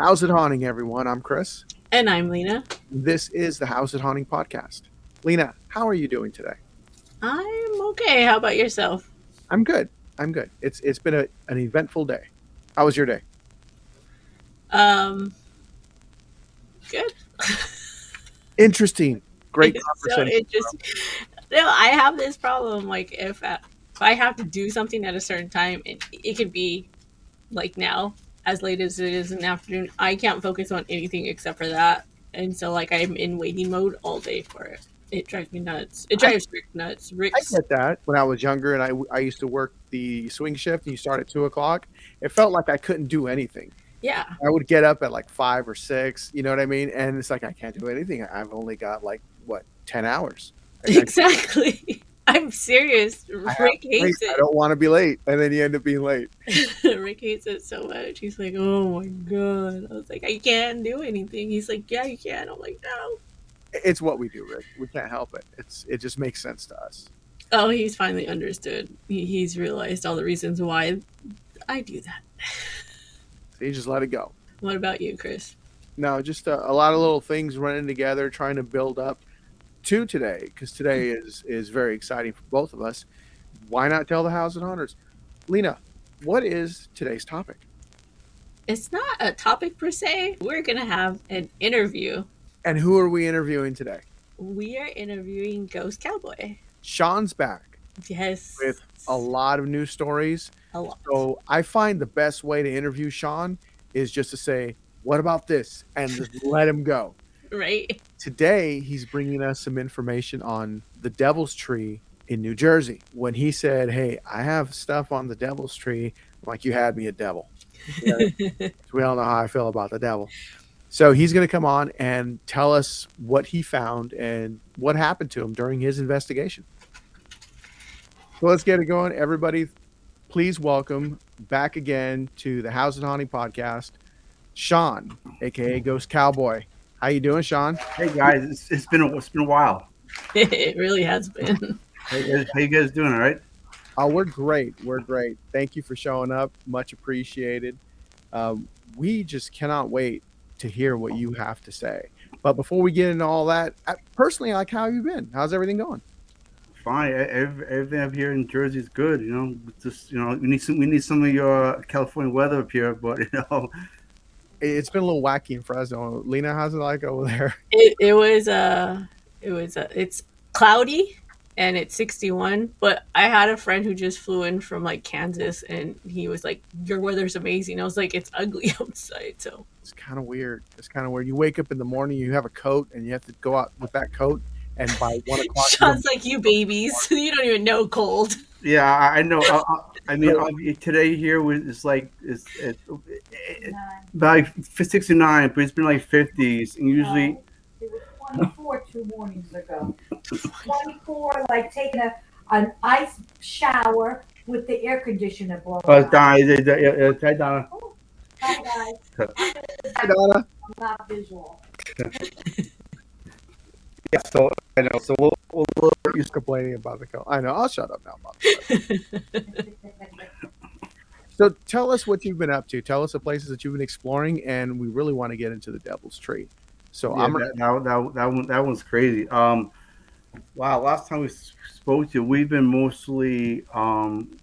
How's it haunting, everyone? I'm Chris. And I'm Lena. This is the How's It Haunting podcast. Lena, how are you doing today? I'm okay. How about yourself? I'm good. I'm good. It's it's been a, an eventful day. How was your day? Um, good. Interesting. Great conversation. just no. I have this problem. Like if, uh, if I have to do something at a certain time, it, it could be like now, as late as it is in the afternoon. I can't focus on anything except for that, and so like I'm in waiting mode all day for it. It drives me nuts. It drives Rick nuts. I Rick's get that. When I was younger and I, I used to work the swing shift and you start at two o'clock, it felt like I couldn't do anything. yeah. I would get up at like five or six, you know what I mean? And it's like I can't do anything. I've only got like what ten hours. I- I- Exactly. I'm serious. Rick hates I don't want to be late, and then you end up being late. Rick hates it so much. He's like, "Oh my god!" I was like, "I can't do anything." He's like, "Yeah, you can." I'm like, "No." It's what we do, Rick. We can't help it. It's it just makes sense to us. Oh, he's finally understood. He, he's realized all the reasons why I do that. So you just let it go. What about you, Chris? No, just a, a lot of little things running together, trying to build up to today, because today is is very exciting for both of us. Why not tell the House and Honors, Lena? What is today's topic? It's not a topic per se. We're gonna have an interview. And who are we interviewing today? We are interviewing Ghost Cowboy. Sean's back Yes, with a lot of new stories. a lot. So I find the best way to interview Sean is just to say, "What about this?" and just let him go. Right? Today he's bringing us some information on the Devil's Tree in New Jersey. When he said, "Hey, I have stuff on the Devil's Tree," I'm like you had me a devil. We all know how I feel about the devil. So he's going to come on and tell us what he found and what happened to him during his investigation. So let's get it going. Everybody, please welcome back again to the How's It Haunting podcast, Sean, aka Ghost Cowboy. How you doing, Sean? Hey guys, it's, it's been a, it's been a while. it really has been. Hey guys, how you guys doing? All right? Oh, we're great. We're great. Thank you for showing up. Much appreciated. Um, we just cannot wait to hear what you have to say. But before we get into all that, I, personally, like, how have you been? How's everything going? Fine. E- ev- Everything up here in Jersey is good. You know, just you know, we need some we need some of your California weather up here, but you know, It's been a little wacky in Fresno. Lena, how's it like over there? It, it was uh it was uh, it's cloudy and it's 61 but i had a friend who just flew in from like kansas and he was like your weather's amazing i was like it's ugly outside so It's kind of weird. It's kind of weird. You wake up in the morning, you have a coat, and you have to go out with that coat. And by one o'clock, sean's like you babies you don't even know cold yeah, I, I know. I, I- I mean, I'll today here was it's like it's, it's it, about like sixty nine, but it's been like fifties, and usually No, It was 24 two mornings ago. 24, like taking a, an ice shower with the air conditioner blowing. uh, on. Donna, yeah, yeah, yeah, hi, Donna. Hi, guys. Hi, Donna. I'm not visual. Yeah, so I know. So we'll, we'll, we'll You're complaining about the coat. I know. I'll shut up now. About that. So tell us what you've been up to. Tell us the places that you've been exploring, and we really want to get into the Devil's Tree. So Yeah, I'm that, that, that, that one that one's crazy. Um, wow, last time we spoke to you, we've been mostly. Um,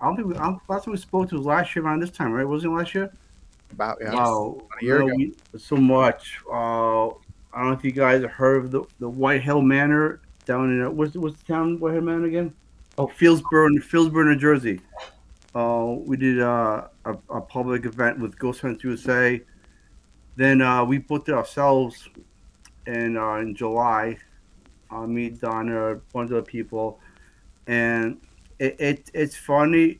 I don't think we, I don't, last time we spoke to was last year around this time, right? Wasn't it last year? about yeah. Wow, a year ago. we- so much. Uh, I don't know if you guys have heard of the the White Hill Manor down in uh, what's the- what's the town White Hill Manor again? Oh, Fieldsboro, Fieldsboro, New Jersey. Uh, we did uh, a, a public event with Ghost Hunters USA. Then uh, we booked it ourselves in uh, in July. Uh, me, Donna, a bunch of other people, and it, it it's funny.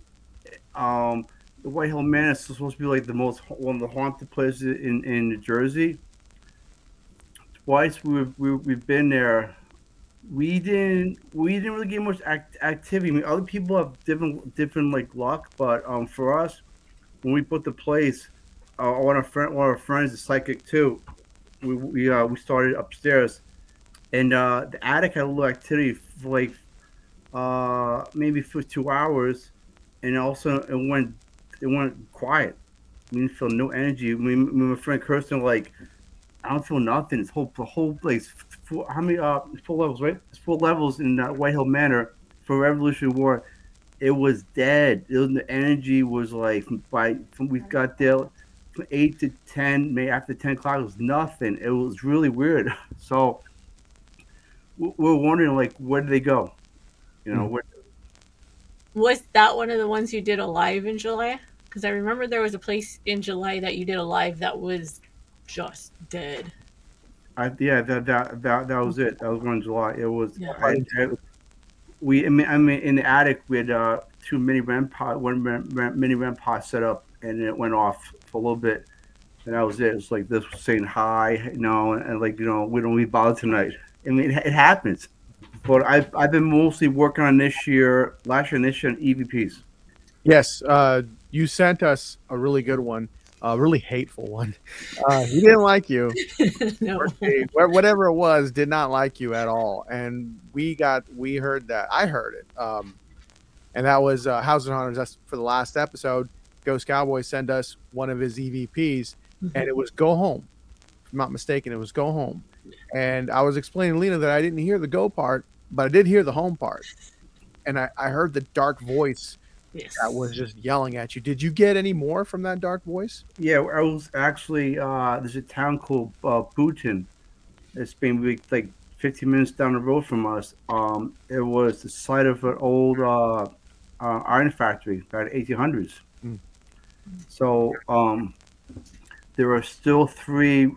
Um, the White Hill Manor is supposed to be like the most one of the haunted places in, in New Jersey. Twice we've we, we've been there. We didn't we didn't really get much act, activity. I mean, other people have different different like luck, but um, for us, when we put the place, uh, one of our friend one of our friends is psychic too. We we uh, we started upstairs, and uh, the attic had a little activity for like uh, maybe for two hours, and also it went it went quiet. we didn't feel no energy. Me, me my friend Kirsten like, I don't feel nothing. This whole the whole place. Four, how many uh four levels, right? It's four levels in that White Hill Manor for Revolutionary War. It was dead. It was, the energy was like by from we got there from eight to ten, maybe after ten o'clock, it was nothing. It was really weird. So we- we're wondering like where did they go? You know, Hmm. where, Was that one of the ones you did alive in July? Because I remember there was a place in July that you did alive that was just dead. I, yeah, that, that that that was it. That was one July. It was. Yeah. I, I, we, I mean, I mean, in the attic, we had uh, two mini REM pod, one REM, REM, mini REM pod set up, and it went off for a little bit, and that was it. It's like this was saying hi, you know, and, and like you know, we don't be bothered tonight. I mean, it, it happens. But I've I've been mostly working on this year, last year, and this year on E EVPs. Yes, uh, you sent us a really good one, a really hateful one. Uh, he didn't like you. no. He- whatever it was, did not like you at all. And we got, we heard that. I heard it. Um, and that was uh, Housing Hunters. That's for the last episode. Ghost Cowboy sent us one of his EVPs, and it was Go Home. If I'm not mistaken, it was Go Home. And I was explaining to Lena that I didn't hear the go part, but I did hear the home part. And I, I heard the dark voice Yes. that was just yelling at you. Did you get any more from that dark voice? Yeah, I was actually uh, there's a town called uh, Boonton. It's been like, like 15 minutes down the road from us. Um, it was the site of an old uh, uh, iron factory back in the 1800s. Mm. So um, there are still three,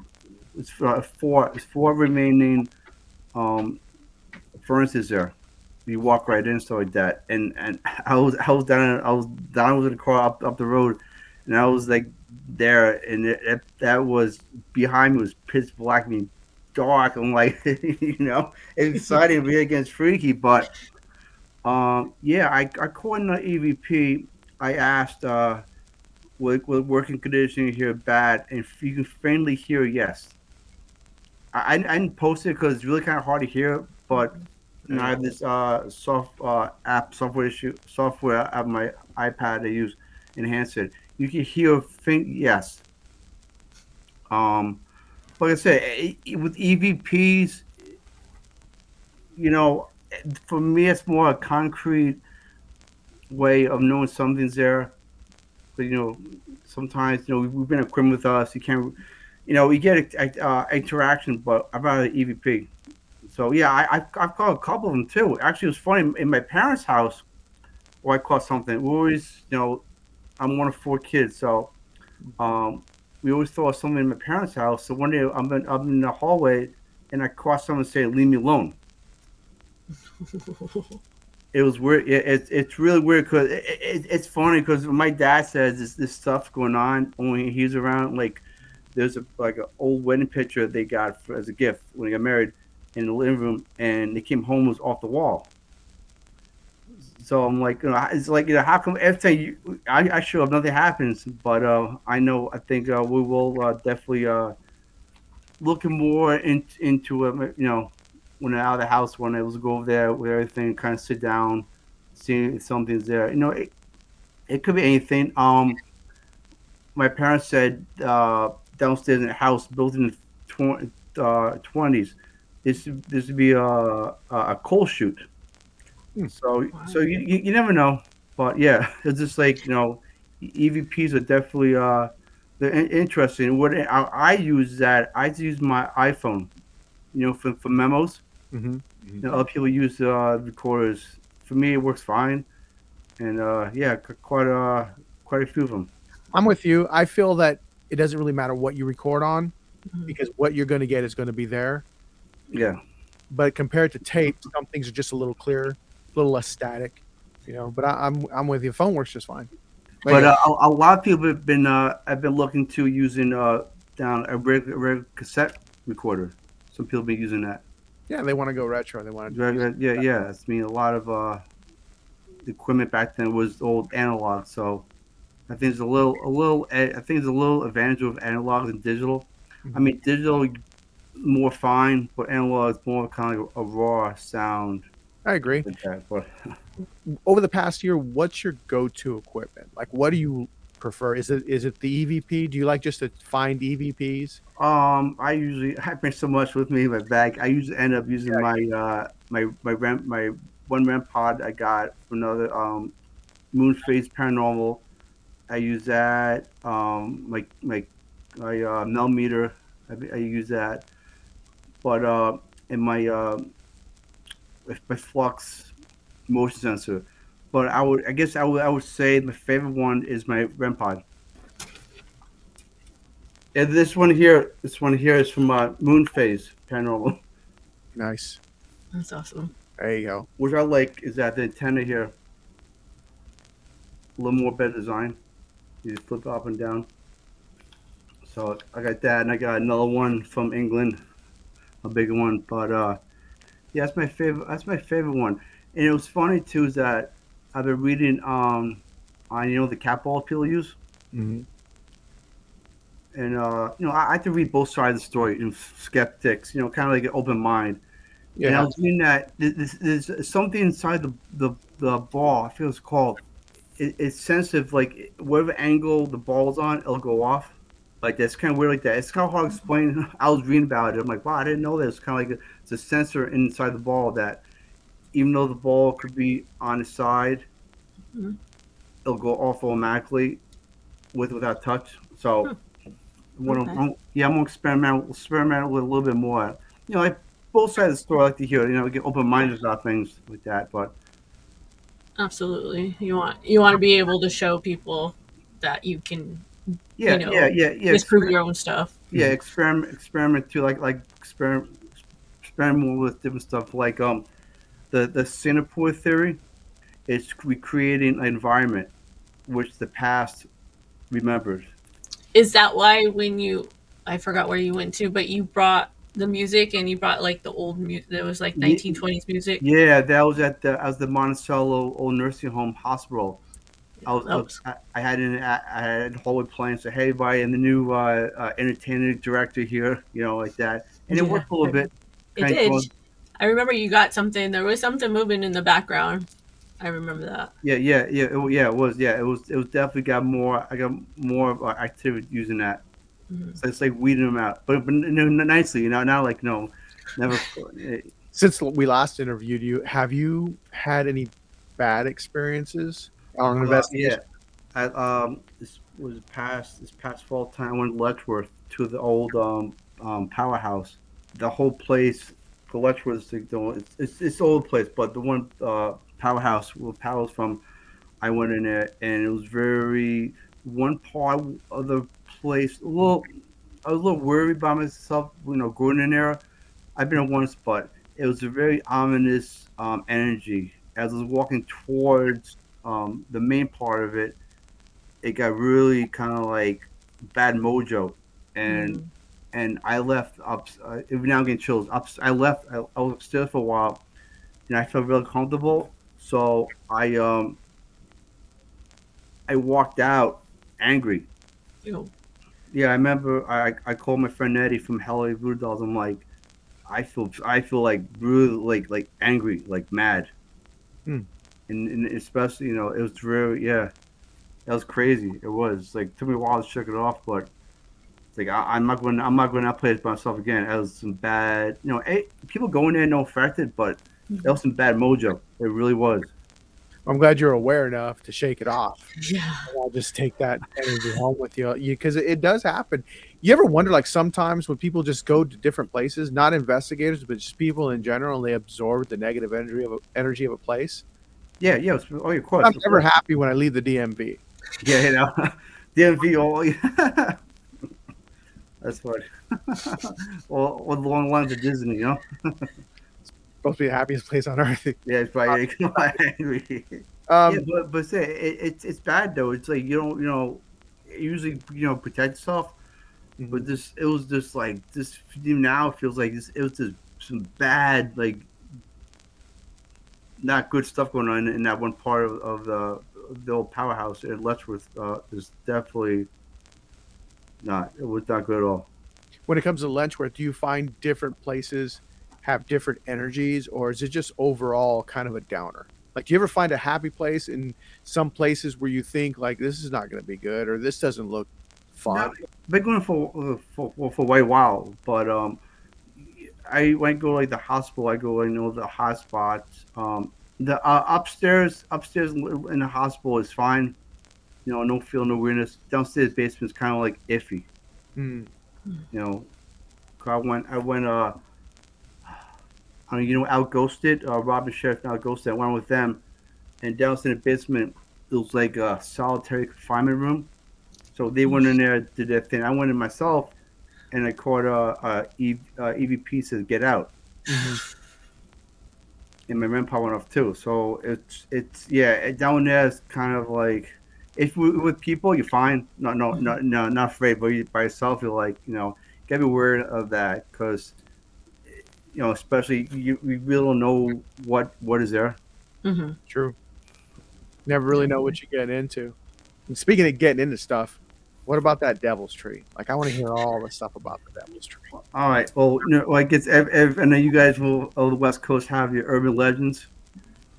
it's uh, four, it's four remaining um, furnaces there. You walk right in, stuff like that. And and I was I was down I was down with the car up up the road, and I was like there, and it, it, that was behind me was pitch black, I mean dark. I'm like, you know, exciting to be against Freaky, but um, yeah, I I called in the EVP. I asked, uh, with, with working conditioning here bad, and you can faintly hear yes. I I didn't post it because it's really kind of hard to hear, but know, I have this uh, soft uh, app software issue software on my iPad I use enhance it. You can hear faint yes. Um, like I said, eh, eh, with EVPs, you know, for me it's more a concrete way of knowing something's there. But you know, sometimes you know we've been equipped with us. You can't, you know, we get uh, interaction, but I'd rather EVP. So yeah, I, I've, I've caught a couple of them too. Actually, it was funny in my parents' house where I caught something. We always, you know, I'm one of four kids, so um, we always throw something in my parents' house. So one day I'm in, I'm in the hallway and I caught someone saying, "Leave me alone." It was weird. It, it, it's really weird because it, it, it's funny because my dad says this this stuff going on when he's around. Like there's a like an old wedding picture they got for, as a gift when they got married in the living room, and they came home was off the wall. So I'm like, you know, it's like, you know, how come every time you, I, I show up, nothing happens? But uh, I know, I think uh, we will uh, definitely uh, looking more in, into it. You know, when out of the house, when I was go over there with everything, kind of sit down, see if something's there. You know, it, it could be anything. Um, my parents said uh, downstairs in the house, built in the tw- uh, 20s, this this would be a, a, a coal chute. Hmm. So so you, you, you never know, but yeah, it's just like you know, EVPs are definitely uh they're in- interesting. What I, I use that I use my iPhone, you know, for, for memos. Mm-hmm. You know, other people use uh, recorders. For me, it works fine, and uh, yeah, quite uh quite a few of them. I'm with you. I feel that it doesn't really matter what you record on Mhm. because what you're going to get is going to be there. Yeah, But compared to tape, some things are just a little clearer, a little less static, you know. But I, I'm I'm with you. Phone works just fine. but yeah, uh, a, a lot of people have been uh have been looking to using uh down a regular, regular cassette recorder. Some people have been using that. yeah, they want to go retro. They want to. Regular- Yeah, yeah. I mean, a lot of uh, equipment back then was old analog, so I think there's a little, a little. I think there's a little advantage of analog than digital. I mean, digital more fine, but analog is more kind of a raw sound I agree. that. But Over the past year, what's your go-to equipment? Like, what do you prefer? Is it is it the EVP? Do you like just to find EVPs? Um, I usually I bring so much with me in my bag. I usually end up using my uh my my ramp my one REM pod I got from another um moon phase paranormal. I use that. Um, my my my uh, Mel meter. I, I use that. But uh, in my uh, with my flux motion sensor. But I would I guess I would I would say my favorite one is my REM pod. And this one here, this one here is from uh, Moon Phase Paranormal. Nice. That's awesome. There you go. Which I like is that the antenna here, a little more better design. You just flip up and down. So I got that, and I got another one from England, a bigger one. But uh, yeah, that's my favorite. That's my favorite one. And it was funny too is that I've been reading um, on you know the cat ball people use. hmm and uh, you know, I, I have to read both sides of the story. Know, skeptics, you know, kind of like an open mind. And I was reading that there's, there's something inside the, the the ball. I feel it's called. It, it's sensitive. Like whatever angle the ball's on, it'll go off. Like that's kind of weird. Like that. It's kind of hard to explain. I was reading about it. I'm like, wow, I didn't know that. It's kind of like a, it's a sensor inside the ball that, even though the ball could be on the side, Mhm. it'll go off automatically, with without touch. So. What I'm- I'm- yeah, I'm gonna experiment experiment with a little bit more. You know, like both sides of the story, I like to hear. You know, get open minded about things like that. But Absolutely. You want you want to be able to show people that you can yeah, You know, yeah, yeah, yeah. disprove exper- your own stuff. yeah, experiment, experiment too. Like, like experiment, experiment with different stuff. Like, um, the the Singapore theory is recreating an environment which the past remembers. Is that why when you I forgot where you went to, but you brought the music and you brought like the old music that was like 1920s music? Yeah, that was at the as the Monticello Old Nursing Home Hospital. I was, I, Oh. was- I, I had an I I had Hollywood playing, say, "Hey, everybody, and the new uh, uh, entertainment director here," you know, like that, and it worked a little bit. It did. of- I remember you got something. There was something moving in the background. I remember that. Yeah, yeah, yeah, it, yeah. It was, yeah, it was, it was definitely got more. I got more uh, activity using that. Mhm. So it's like weeding them out, but but no, no, nicely, you know, not like no, never. Since we last interviewed you, have you had any bad experiences on an investigation? yeah, I, um, this was past this past fall time. I went to Letchworth to the old um, um, powerhouse. The whole place, the Letchworth, it's, it's it's old place, but the one uh, powerhouse where power was from, I went in there and it was very one part of the place. A little, I was a little worried by myself, you know, going in there. I've been in once, but it was a very ominous um, energy as I was walking towards um, the main part of it, it got really kind of like bad mojo, and Mhm. and I left up. Uh, every now I'm getting chills. Up, I left. I, I was upstairs for a while, and I felt really comfortable. So I um I walked out angry. Ew. Yeah, I remember I I called my friend Eddie from Hello Voodoo Dolls. I'm like, I feel I feel like really like like angry, like mad. Hmm. And, and especially you know it was really yeah, that was crazy. It was like took me a while to shake it off, but it's like I, I'm not going I'm not going to play it by myself again. It was some bad you know people going there no affected, but that was some bad mojo. It really was. I'm glad you're aware enough to shake it off. Yeah. I'll just take that energy home with you because it, it does happen. You ever wonder, like sometimes when people just go to different places, not investigators, but just people in general, and they absorb the negative energy of a, energy of a place. Yeah, yeah. Oh, of course. I'm never happy when I leave the DMV. Yeah, you know, DMV all. Yeah. That's funny. all, all along the lines of Disney, you know. Supposed to be the happiest place on earth. Yeah, it's probably angry. Um, yeah, but but say it, it's it's bad though. It's like you don't you know usually you know protect yourself, but this it was just like this now it feels like this it was just some bad like not good stuff going on in that one part of, of the the old powerhouse in Letchworth. Uh, is definitely not it was not good at all. when it comes to Letchworth, do you find different places have different energies, or is it just overall kind of a downer? Like, do you ever find a happy place in some places where you think like this is not going to be good or this doesn't look fun? been going for uh, for for, for a while, but um, I when I go like the hospital, I go I know the hot spots. Um, the uh, upstairs upstairs in the hospital is fine. You know, no feel, no weirdness. Downstairs basement is kind of like iffy. Hmm. You know, I went I went uh. I mean, you know, out ghosted, uh, Robin Sheriff out ghosted. I went with them, and downstairs in the basement, it was like a solitary confinement room. So they went in there, did their thing. I went in myself, and I caught uh, uh, e- uh, EVP says get out, and my REM went off too. So it's it's yeah down there is kind of like if we, with people you're fine, no no no no not afraid, but you, by yourself you're like you know gotta aware of that because you know especially you we really don't know what what is there. hmm True. Never really know what you get into. And speaking of getting into stuff, what about that devil's tree? Like, I want to hear all the stuff about the devil's tree. All right, well you know, like it's ev- ev- I know you guys will of the West Coast have your urban legends.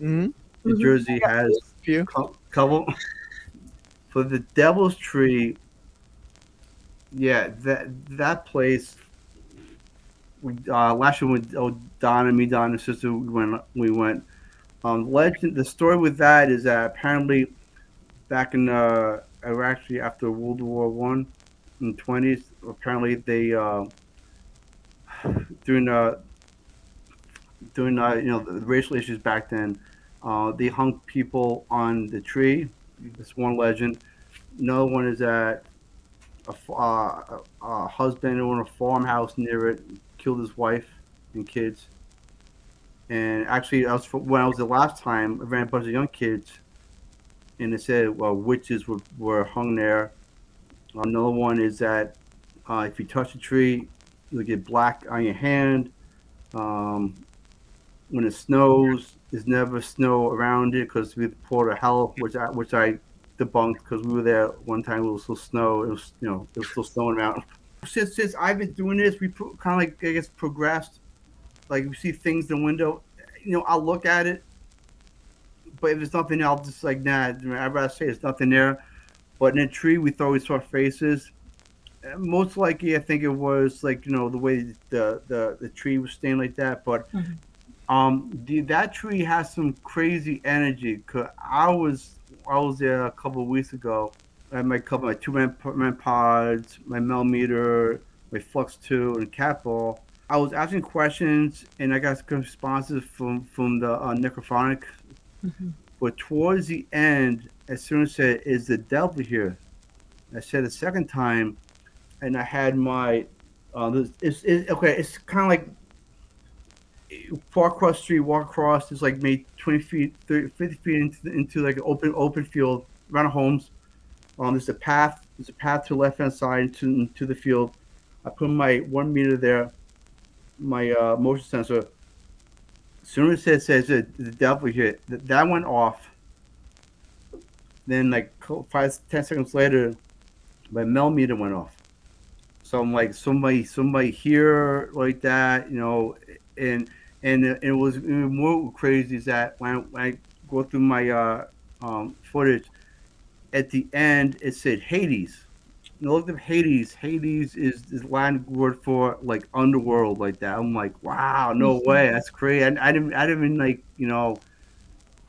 Mm-hmm. New Mhm. Jersey has Few. cou- couple for the devil's tree yeah that that place we uh last year with oh, don and me don and sister we went we went um legend the story with that is that apparently back in uh actually after world war one in the 20s apparently they uh during uh during uh you know the racial issues back then uh, they hung people on the tree. That's one legend. Another one is that a, uh, a husband owned a farmhouse near it, killed his wife and kids. And actually, I was when I was the last time, I ran a bunch of young kids, and they said well witches were, were hung there. Another one is that uh, if you touch a tree, you'll get black on your hand. Um, when it snows, there's never snow around it because we poured a hell, which I which I debunked because we were there one time. It was still snow. It was you know it was still snowing around. Since since I've been doing this, we kind of like I guess progressed. Like we see things in the window, you know, I'll look at it, but if there's nothing, I'll just like nah. I'd rather say there's nothing there. But in a tree, we thought we saw faces. Most likely, I think it was like you know the way the the, the tree was staying like that, but Mhm. um, the, that tree has some crazy energy. Cause I was I was there a couple of weeks ago. I had my couple my two man, man pods, my Mel meter, my flux two, and cat ball. I was asking questions and I got some responses from from the uh, necrophonic. Hmm But towards the end, as soon as I said, "Is the devil here?" I said the second time, and I had my. Uh, this, it's, it's okay. It's kind of like walk across street, walk across. It's like maybe twenty feet, 30, 50 feet into, the, into like an open open field around homes. Um, there's a path. There's a path to the left hand side into, into the field. I put my one meter there, my uh, motion sensor. Soon as it says that the devil here, th- that went off. Then like five ten seconds later, my Mel meter went off. So I'm like somebody somebody here like that, you know, and and it was even more crazy is that when I, when I go through my uh, um, footage, at the end it said Hades. And I looked up Hades. Hades is is Latin word for like underworld, like that. I'm like, wow, no mm-hmm. way, that's crazy. I, I didn't I didn't even like you know,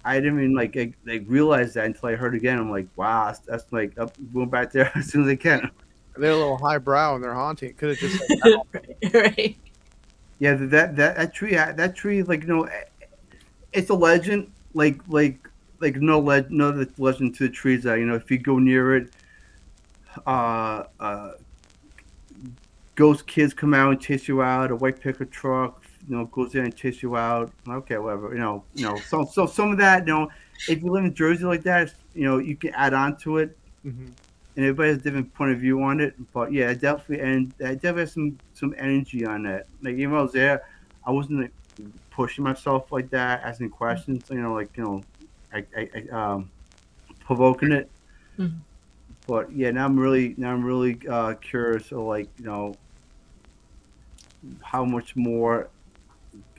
I didn't even like like, like realize that until I heard again. I'm like, wow, that's, that's like up going back there as soon as I can. They're a little highbrow and they're haunting. Could have just said, "No." right. Yeah, that that that tree, that tree, like you know, eh, it's a legend. Like like like no leg, no other legend to the trees that you know if you go near it, uh, uh, ghost kids come out and chase you out. A white pickup truck, you know, goes in and chase you out. Okay, whatever. You know, you know. So so some of that, you know, if you live in Jersey like that, you know, you can add on to it Mhm. and everybody has a different point of view on it. But yeah, I definitely and I definitely have some some energy on that. Like even when I was there, I wasn't like, pushing myself like that, asking questions. You know, like you know, I, I, I um, provoking it. Mhm. But yeah, now I'm really now I'm really uh, curious of like you know how much more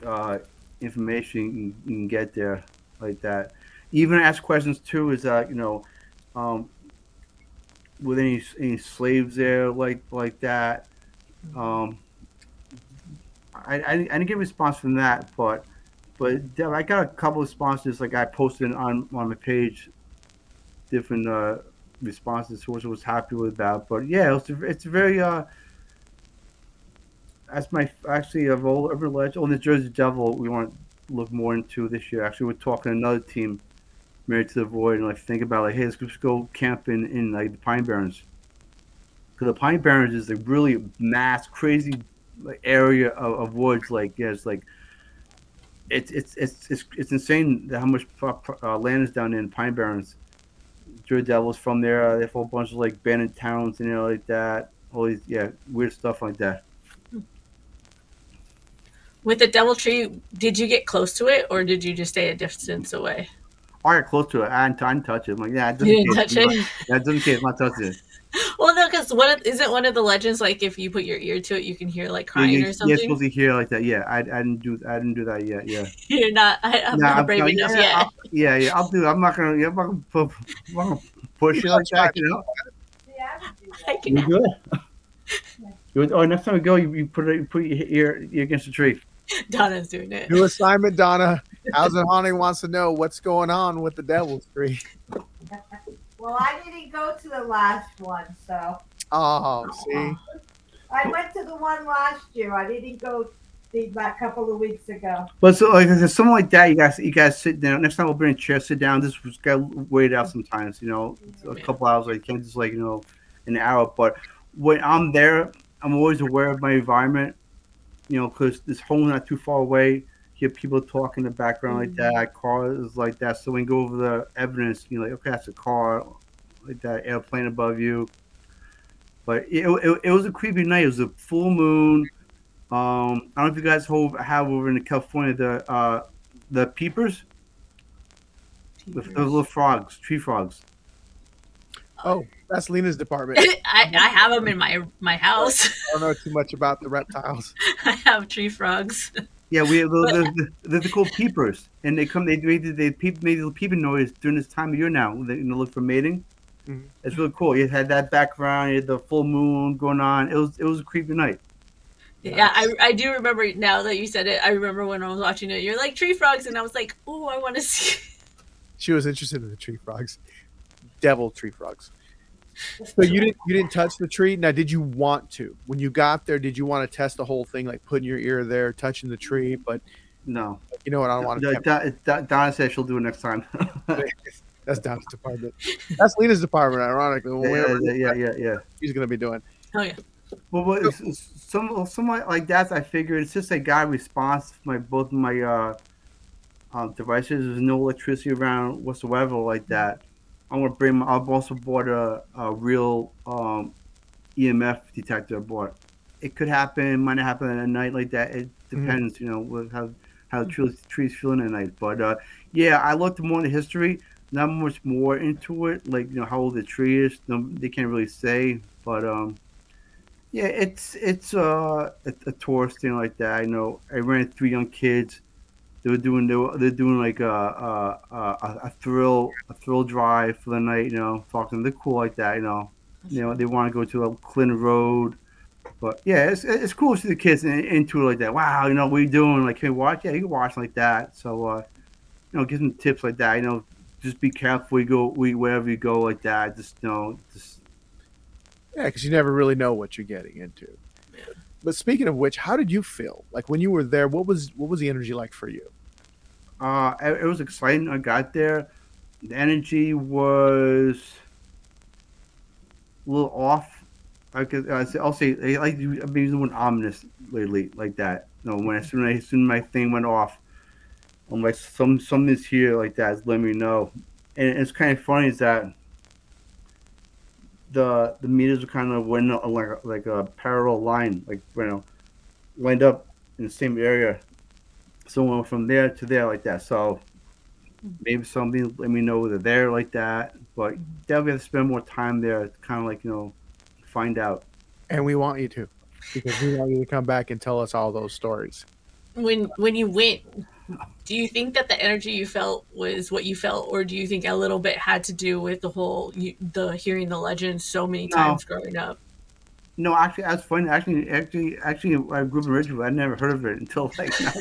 uh, information you can, get there. like that. Even ask questions too. Is that you know, um, with any any slaves there like like that? Um, I, I, I didn't get a response from that, but but I got a couple of responses like I posted on on my page, different uh, responses, which I was happy with that. But yeah, it's it's very uh, that's my actually of all urban legend. Oh, the Jersey Devil, we want to look more into this year. Actually, we're talking another team, Married to the Void, and like think about like, hey, let's just go camping in like the Pine Barrens. Because the Pine Barrens is a really mass, crazy like, area of, of woods. Like, yeah, it's like it's it's it's it's, it's insane how much uh, land is down in Pine Barrens. Jersey Devils from there. Uh, they have a whole bunch of like abandoned towns and you know like that. All these yeah weird stuff like that. With the devil tree, did you get close to it, or did you just stay a distance away? I got close to it. I didn't, I didn't touch it. I'm like, yeah, it doesn't you didn't touch it. Not, yeah, it doesn't care. not touching it. Well, no, because one of, isn't one of the legends like if you put your ear to it, you can hear like crying yeah, or something. You're supposed to hear like that. Yeah, I, I didn't do I didn't do that yet. Yeah, you're not. I, am nah, not brave I'm, enough yeah, yet. I'll, yeah, yeah, I'll do. I'm not gonna. Yeah, I'm not gonna, I'm not gonna push it like that. You know. Yeah, I can. You good? oh, next time we go, you, you put it, you put your ear, ear against the tree. Donna's doing it. New assignment, Donna. How's It Haunting wants to know what's going on with the Devil's Tree. Well, I didn't go to the last one, so. Oh, see. I went to the one last year. I didn't go the a couple of weeks ago. But so like there's something like that, you guys you guys sit down. Next time we'll bring a chair, sit down. This was got wait out sometimes, you know, a couple hours. Like can't just like you know, an hour. But when I'm there, I'm always aware of my environment. You know, because this home not too far away. Hear people talk in the background like mm-hmm. that, cars like that. So when you go over the evidence, you're like, okay, that's a car, like that airplane above you. But it, it, it was a creepy night. It was a full moon. Um, I don't know if you guys have over in California the uh, the peepers, peepers. The, the little frogs, tree frogs. Oh, that's Lena's department. I, I have them in my my house. I don't know too much about the reptiles. I have tree frogs. Yeah, we have the, the, the, called peepers, and they come. They they they peep made the peeping noise during this time of year now. They you know, look for mating. Mm-hmm. It's really cool. You had that background, you had the full moon going on. It was it was a creepy night. Yeah, I, I do remember now that you said it. I remember when I was watching it. You're like tree frogs, and I was like, oh, I want to see. She was interested in the tree frogs, devil tree frogs. So you didn't you didn't touch the tree. Now, did you want to? When you got there, did you want to test the whole thing, like putting your ear there, touching the tree? But no, you know what? I don't want to. Donna said she'll do it next time. That's Donna's department. That's Lena's department, ironically. Yeah, yeah, yeah, yeah, yeah. He's going to be doing. Oh yeah. Well, well some some like that, I figured it's just a guy response. My both my uh, uh, devices. There's no electricity around whatsoever like that. I'm gonna bring. My, I've also bought a, a real um, EMF detector. I bought. It could happen. Might not happen at a night like that. It mm-hmm. depends. Mm-hmm. You know, with how how the trees, trees feeling at night. But uh, yeah, I looked more into history not much more into it, like you know how old the tree is. No, they can't really say, but um, yeah, it's it's uh, a, a tourist thing like that. I know I ran three young kids. They were doing they were, they're doing like a, a a, a thrill a thrill drive for the night. You know, talking they're cool like that. You know, you know they want to go to a Clinton Road. But yeah, it's, it's cool to see the kids into it like that. Wow, you know, what are you doing? Like, can you watch? Yeah, you can watch like that. So, uh, you know, give them tips like that. You know, just be careful. We go, we wherever you go like that. Just you know, just yeah, because you never really know what you're getting into. But speaking of which, how did you feel? Like when you were there, what was what was the energy like for you? Uh, it, was exciting. I got there. The energy was a little off. I could, uh, I'll say, I like I've been using one ominous lately, like that. You know, when as soon as, as soon my thing went off, I'm like some something's here like that. Let me know. And it's kind of funny is that the the meters are kind of went like a, like a parallel line, like you know, lined up in the same area. So from there to there like that. So maybe something let me know they're there like that. But mm-hmm. definitely have to spend more time there, to kind of like you know, find out. And we want you to, because we want you to come back and tell us all those stories. When when you went do you think that the energy you felt was what you felt, or do you think a little bit had to do with the whole you, the hearing the legend so many No. times growing up? No, actually, that's funny. Actually, actually, actually, I grew up in Ridgewood. I never heard of it until like, now.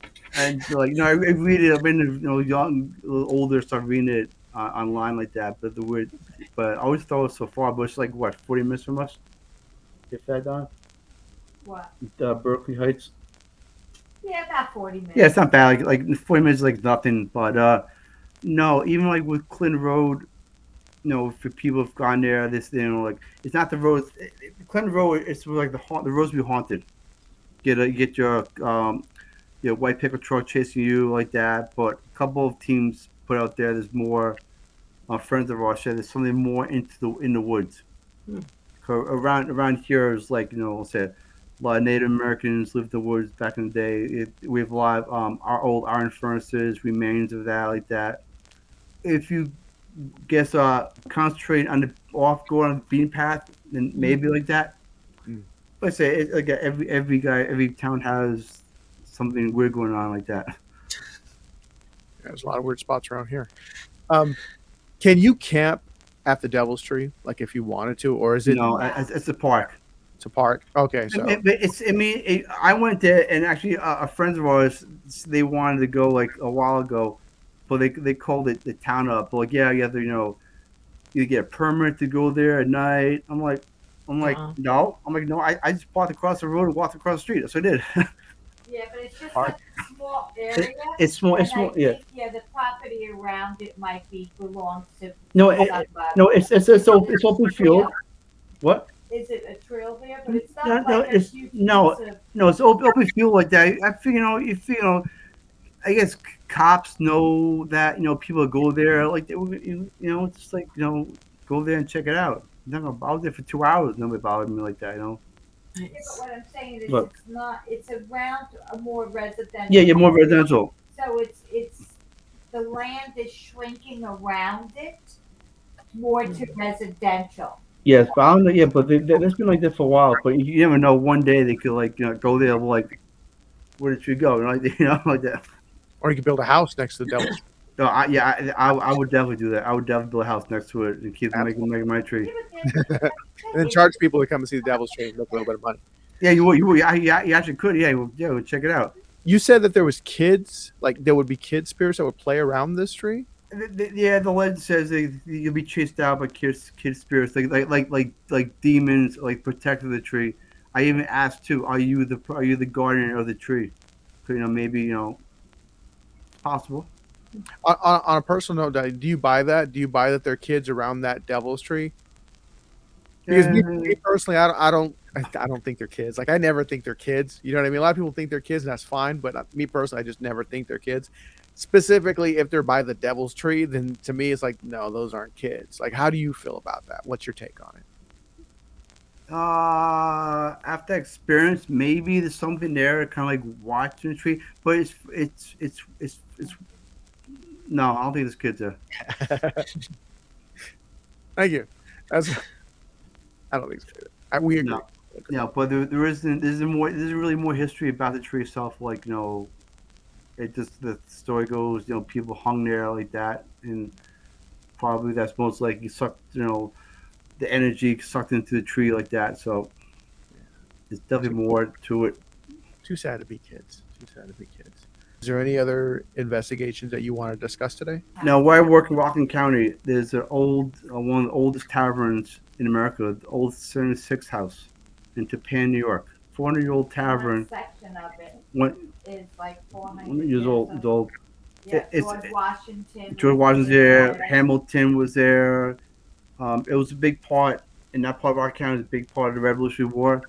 and so, like, you know, I, I read it. I've been, you know, young, a little older, start reading it uh, online like that. But the word but I always thought it was so far. But it's like what, forty minutes from us? If that done, What? uh, Berkeley Heights. Yeah, about forty minutes. Yeah, it's not bad. Like, like forty minutes, is like nothing. But uh, no, even like with Clinton Road, you know, for people who've gone there, this you know, like it's not the road. it- it- Clinton Road, it's like the haunt. The roads be haunted. Get a get your um, your white picket truck chasing you like that. But a couple of teams put out there. There's more. Uh, friends of ours said there's something more into the in the woods. Hmm. 'Cause Around around here is like you know, I'll say a lot of Native Americans lived in the woods back in the day. It, we have a lot of um, our old iron furnaces, remains of that, like that. If you guess uh, concentrate on the off, go on the bean path, then maybe like that. Mm. I say it, like every every guy, every town has something weird going on like that. There's a lot of weird spots around here. Um, can you camp at the Devil's Tree, like if you wanted to, or is it No, it's, it's a park. It's a park? Okay, so It- it- it's. I mean, it, I went there, and actually, uh, a friend of ours, they wanted to go like a while ago, but they they called it the town up. Like, yeah, you have to, you know, you get a permit to go there at night. I'm like, I'm like, Uh-uh. no. I'm like, no. I, I just walked across the road and walked across the street. That's what I did. Yeah, but it's just Park. a small area. it's small. It's small. Yeah. think, Yeah, the property around it might be belongs to. No, it, no. It's it's it's, op- it's open field. What? Is it a trail there? But it's not No, like no, a it's- huge no. piece of- No, it's open, open field like that. I feel you know, if you know, I guess c- cops know that you know people go there like they, would, you you know, just like you know, go there and check it out. Never, I was there for two hours. Nobody bothered me like that. You know. Yeah, but what I'm saying is Look. it's not, it's around a more residential. Yeah, yeah, more residential. So it's, it's, the land is shrinking around it more to Hmm. residential. Yes, but I don't know. Yeah, but they, they, that's been like that for a while. But you never know. One day they could like you know go there like, where did you go? You know, like you know like that. or you could build a house next to the Devil's. No, I, yeah, I, I, I would definitely do that. I would definitely build a house next to it and keep making making my tree. Yeah, but then- and then charge people to come and see the Devil's Tree and make a little bit of money. Yeah, you would. You would. Yeah, yeah, you actually could. Yeah, well, yeah, well, check it out. You said that there was kids, like there would be kid spirits that would play around this tree. The- the- Yeah, the legend says they, you'll be chased out by kids, kid spirits, like like like like like demons, like protecting the tree. I even asked too, are you the are you the guardian of the tree? So, you know, maybe you know, possible. On, on, on a personal note, do you buy that? Do you buy that there are kids around that Devil's Tree? Because me, Uh, me personally, I don't, I don't, I, I don't think they're kids. Like I never think they're kids. You know what I mean? A lot of people think they're kids, and that's fine. But uh, me personally, I just never think they're kids. Specifically, if they're by the Devil's Tree, then to me, it's like, no, those aren't kids. Like, how do you feel about that? What's your take on it? Uh, after experience, maybe there's something there, kind of like watching the tree. But it's it's it's it's it's. No, I don't think there's kids there. Thank you. That's. I don't think so. I, we agree. No. Yeah, but there, there isn't. There's more. There's really more history about the tree itself. Like you know, it just the story goes. You know, people hung there like that, and probably that's most likely sucked. You know, the energy sucked into the tree like that. So there's definitely more to it. Too sad to be kids. Too sad to be kids. Is there any other investigations that you want to discuss today? Now, where I work in Rockland County, there's an old, uh, one of the oldest taverns in America, the old 76 House in Tappan, New York. 400 year old tavern. One section of it One is like four hundred years old. Old. Yeah, it's- George Washington. George was Washington's there. Hamilton was there. Um, it was a big part, and that part of our county is a big part of the Revolutionary War.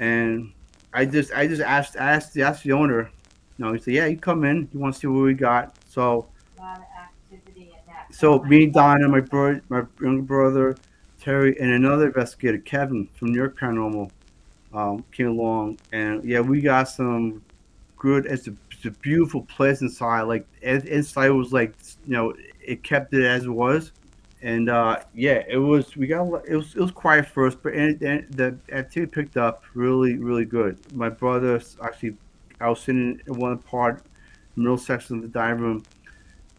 And I just, I just asked, asked, asked the owner. You know, he said, "Yeah, you come in. You want to see what we got?" So, A lot of activity in that. so me, Donna, my brother, my younger brother, Terry, and another investigator, Kevin from New York Paranormal, um, came along, and yeah, we got some good. It's a, it's a beautiful place inside. Like inside was like you know it kept it as it was, and uh, yeah, it was. We got it was it was quiet first, but and, and the activity picked up really really good. My brother actually, I was sitting in one part middle section of the dining room,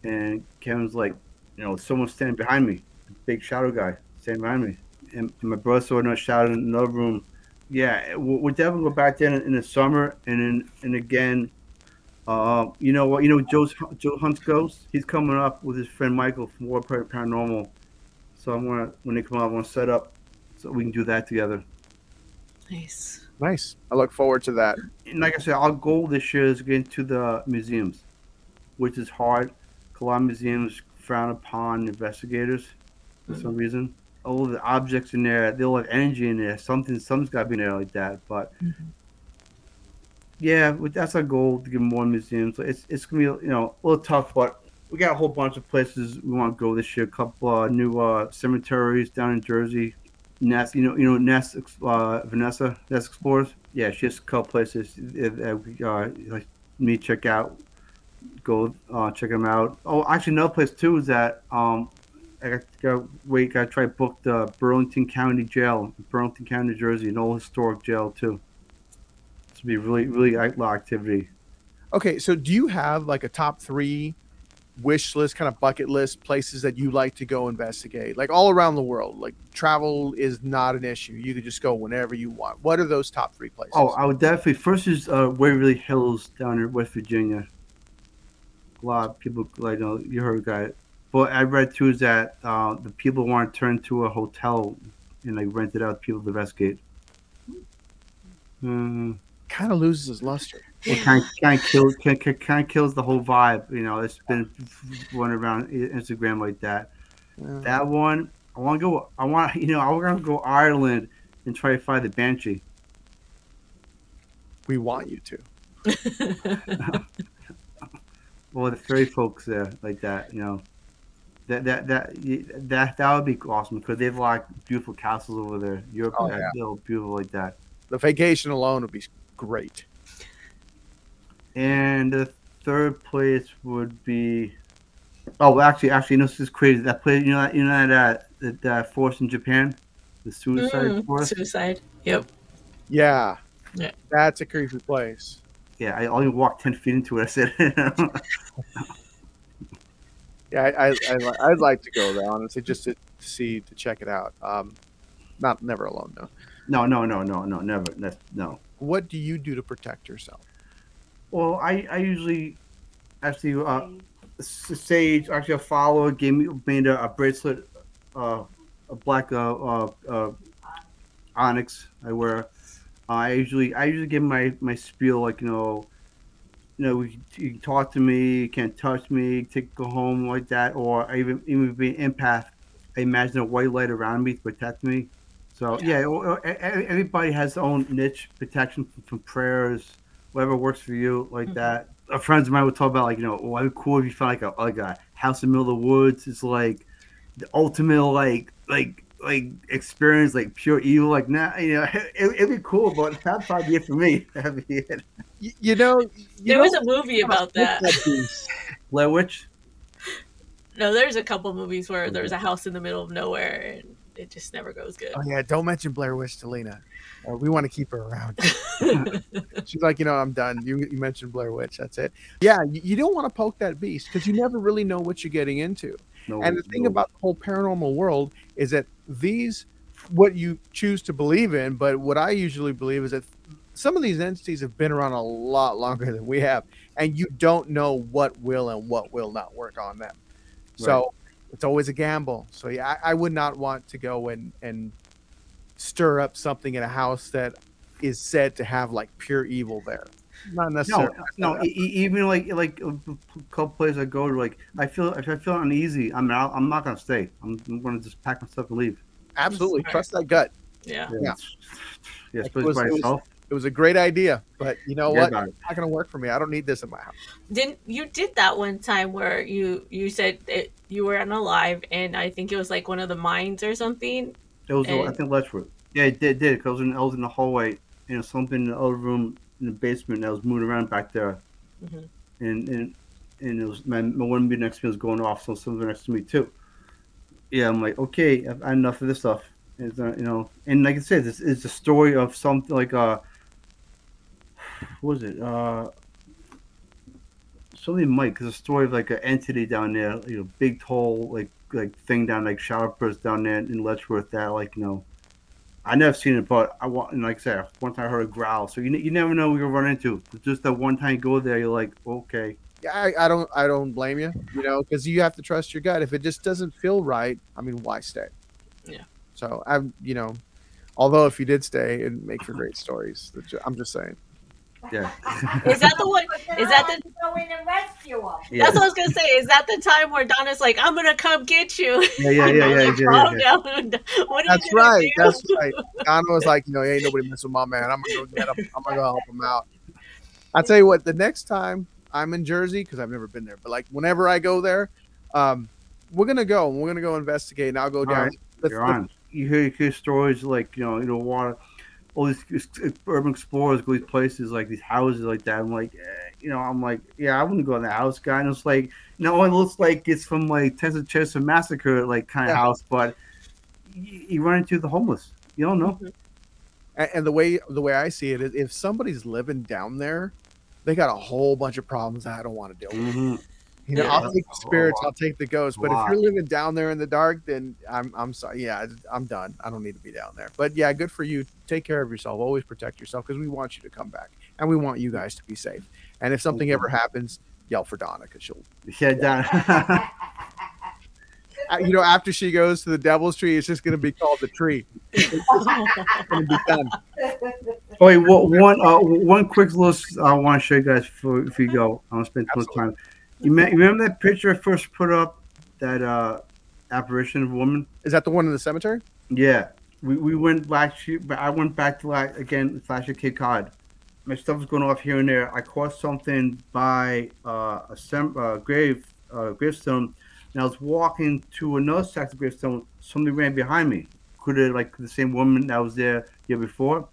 and Kevin's like, you know, someone standing behind me, big shadow guy standing behind me, and, and my brother saw another shadow in another room. Yeah, we'll, we'll definitely go back there in, in the summer, and then and again, uh, you know what? You know Joe's Joe Hunt's ghost. He's coming up with his friend Michael from War Paranormal. So I'm gonna when they come out, I'm gonna set up so we can do that together. Nice. Nice. I look forward to that. And like I said, our goal this year is get into the museums, which is hard. A lot of museums frown upon investigators for some reason. All the objects in there, they all have energy in there. Something, something's got to be in there like that. But yeah, that's our goal to get more museums. It's it's gonna be you know a little tough, but we got a whole bunch of places we want to go this year. A couple uh, new uh, cemeteries down in Jersey. Ness, you know, you know Ness, uh, Vanessa, Ness Explorers. Yeah, she has a couple places that we uh, like me check out. Go uh, check them out. Oh, actually, another place too is that um, I got to go wait. Got to try to book the Burlington County Jail, Burlington County, New Jersey, an old historic jail too. This would be really, really lot activity. Okay, so do you have like a top three wish list, kind of bucket list places that you like to go investigate, like all around the world? Like travel is not an issue; you could just go whenever you want. What are those top three places? Oh, I would definitely first is uh, Waverly Hills down in West Virginia. A lot of people like you, know, you heard guy, but I read too is that uh, the people want to turn to a hotel and like rent it out to people to investigate. Mm, kind of loses its luster. it kind of, kind of kills kind, kind, kind of kills the whole vibe. You know, it's been running around Instagram like that. Yeah. That one, I want to go. I want you know, I want to go Ireland and try to find the Banshee. We want you to. Well, the fairy folks there like that, you know, that that that that that would be awesome because they've like beautiful castles over there. Europe, Oh, has yeah. little beautiful like that. The vacation alone would be great. And the third place would be. Oh, actually, actually, no, this is crazy. That place, you know, that you know that uh, that, that forest in Japan, the suicide Mm, forest. suicide. Yep. Yeah. Yeah. That's a creepy place. Yeah, I only walked ten feet into it. I said, Yeah, I, I, I I'd like to go there honestly, just to see to check it out. Um, not never alone though. no, no, no, no, no, never. That's, no. What do you do to protect yourself? Well, I, I usually actually uh, Sage actually a follower gave me made a, a bracelet, uh, a black uh, uh, uh, onyx I wear. I usually I usually give my my spiel like you know, you know you, you can talk to me, you can't touch me, take go home like that, or I even even be an empath. I imagine a white light around me to protect me. So yeah, everybody has their own niche protection from, from prayers, whatever works for you, like Mhm. that. Uh, friends of mine would talk about like you know, oh, it'd be cool if you found like a like a house in the middle of the woods. It's like the ultimate like like like experience, like pure evil. Like nah, you know, it, it'd be cool, but that'd probably be it for me. That'd be it. You, you know, you There know- was a movie about that. Blair Witch. No, there's a couple movies where there's a house in the middle of nowhere and it just never goes good. Oh yeah, don't mention Blair Witch to Lena. Uh, we want to keep her around. She's like, you know, I'm done. You, you mentioned Blair Witch. That's it. Yeah, you, you don't want to poke that beast because you never really know what you're getting into. No, And the thing no. about the whole paranormal world is that these, what you choose to believe in, but what I usually believe is that some of these entities have been around a lot longer than we have, and you don't know what will and what will not work on them. So it's always a gamble. So yeah, I, I would not want to go and and stir up something in a house that is said to have like pure evil there. Not No, necessarily. no. e- e- Even like like uh, a couple places I go to, like I feel if I feel uneasy, I'm out. I'm not gonna stay. I'm, I'm gonna just pack my stuff and leave. Absolutely, Smart. trust that gut. yeah. Yeah. Yeah, It was- by it was- It was a great idea, but you know what? about It's not going to work for me. I don't need this in my house. Didn't you did that one time where you you said that you were on a live and I think it was like one of the mines or something. It was, I And- think, Letchworth. Yeah, it did, did. Cause I I was in the hallway, you know, something in the other room in the basement that was moving around back there, Mhm. and and and it was my, my one being next to me was going off, so something next to me too. Yeah, I'm like, okay, I've had enough of this stuff. It's uh, you know, and like I said, this is a story of something like uh, what was it? Uh, something might because a story of like an entity down there, you know, big tall like like thing down like showerburst down there in Letchworth that like you know, I never seen it, but I want and like I said, one time I heard a growl, so you you never know what you're run into. Just that one time you go there, you're like, okay, Yeah, I, I don't I don't blame you, you know, because you have to trust your gut. If it just doesn't feel right, I mean, why stay? Yeah. So I'm, you know, although if you did stay, it'd make for great stories. I'm just saying. Yeah, Is that the one? Is that the? Go in and rescue them. yeah, That's what I was gonna say. Is that the time where Donna's like, "I'm gonna come get you"? yeah, yeah, yeah, yeah, Like, yeah, calm yeah. down. What are That's you right. do? That's right. Donna was like, you know, ain't nobody messing with my man. I'm gonna go get him. I'm gonna go help him out. I tell you what, the next time I'm in Jersey, because I've never been there, but like whenever I go there, um, we're gonna go and we're gonna go investigate, and I'll go All down. right, Let's- You're on. You hear, you hear stories like you know, you know, water, all these urban explorers go these places like these houses like that. I'm like, eh, you know, I'm like, yeah, I wouldn't go in the house, guy. And it's like, no, it looks like it's from like Texas Chainsaw Massacre like kind of Yeah. house, but you, you run into the homeless. You don't know. And, and the way the way I see it is, if somebody's living down there, they got a whole bunch of problems that I don't want to deal with. Mm-hmm. You know, Yeah. I'll take the spirits, I'll take the ghosts, but if you're living down there in the dark, then I'm I'm sorry. Yeah, I'm done. I don't need to be down there. But yeah, good for you. Take care of yourself. Always protect yourself because we want you to come back and we want you guys to be safe. And if something ever happens, yell for Donna because she'll. Yeah, down. uh, You know, after she goes to the Devil's Tree, it's just going to be called the tree. It's going to be done. Oh, wait, what, one uh, one quick little I want to show you guys before, before you go. I don't spend too much time. You, me- you remember that picture I first put up? That uh, apparition of a woman. Is that the one in the cemetery? Yeah, we, we went back. To, but I went back to like again Flash of Cape Cod. My stuff was going off here and there. I caught something by uh, a sem- uh, grave uh, gravestone, and I was walking to another section of gravestone. Somebody ran behind me. Could have like the same woman that was there year before.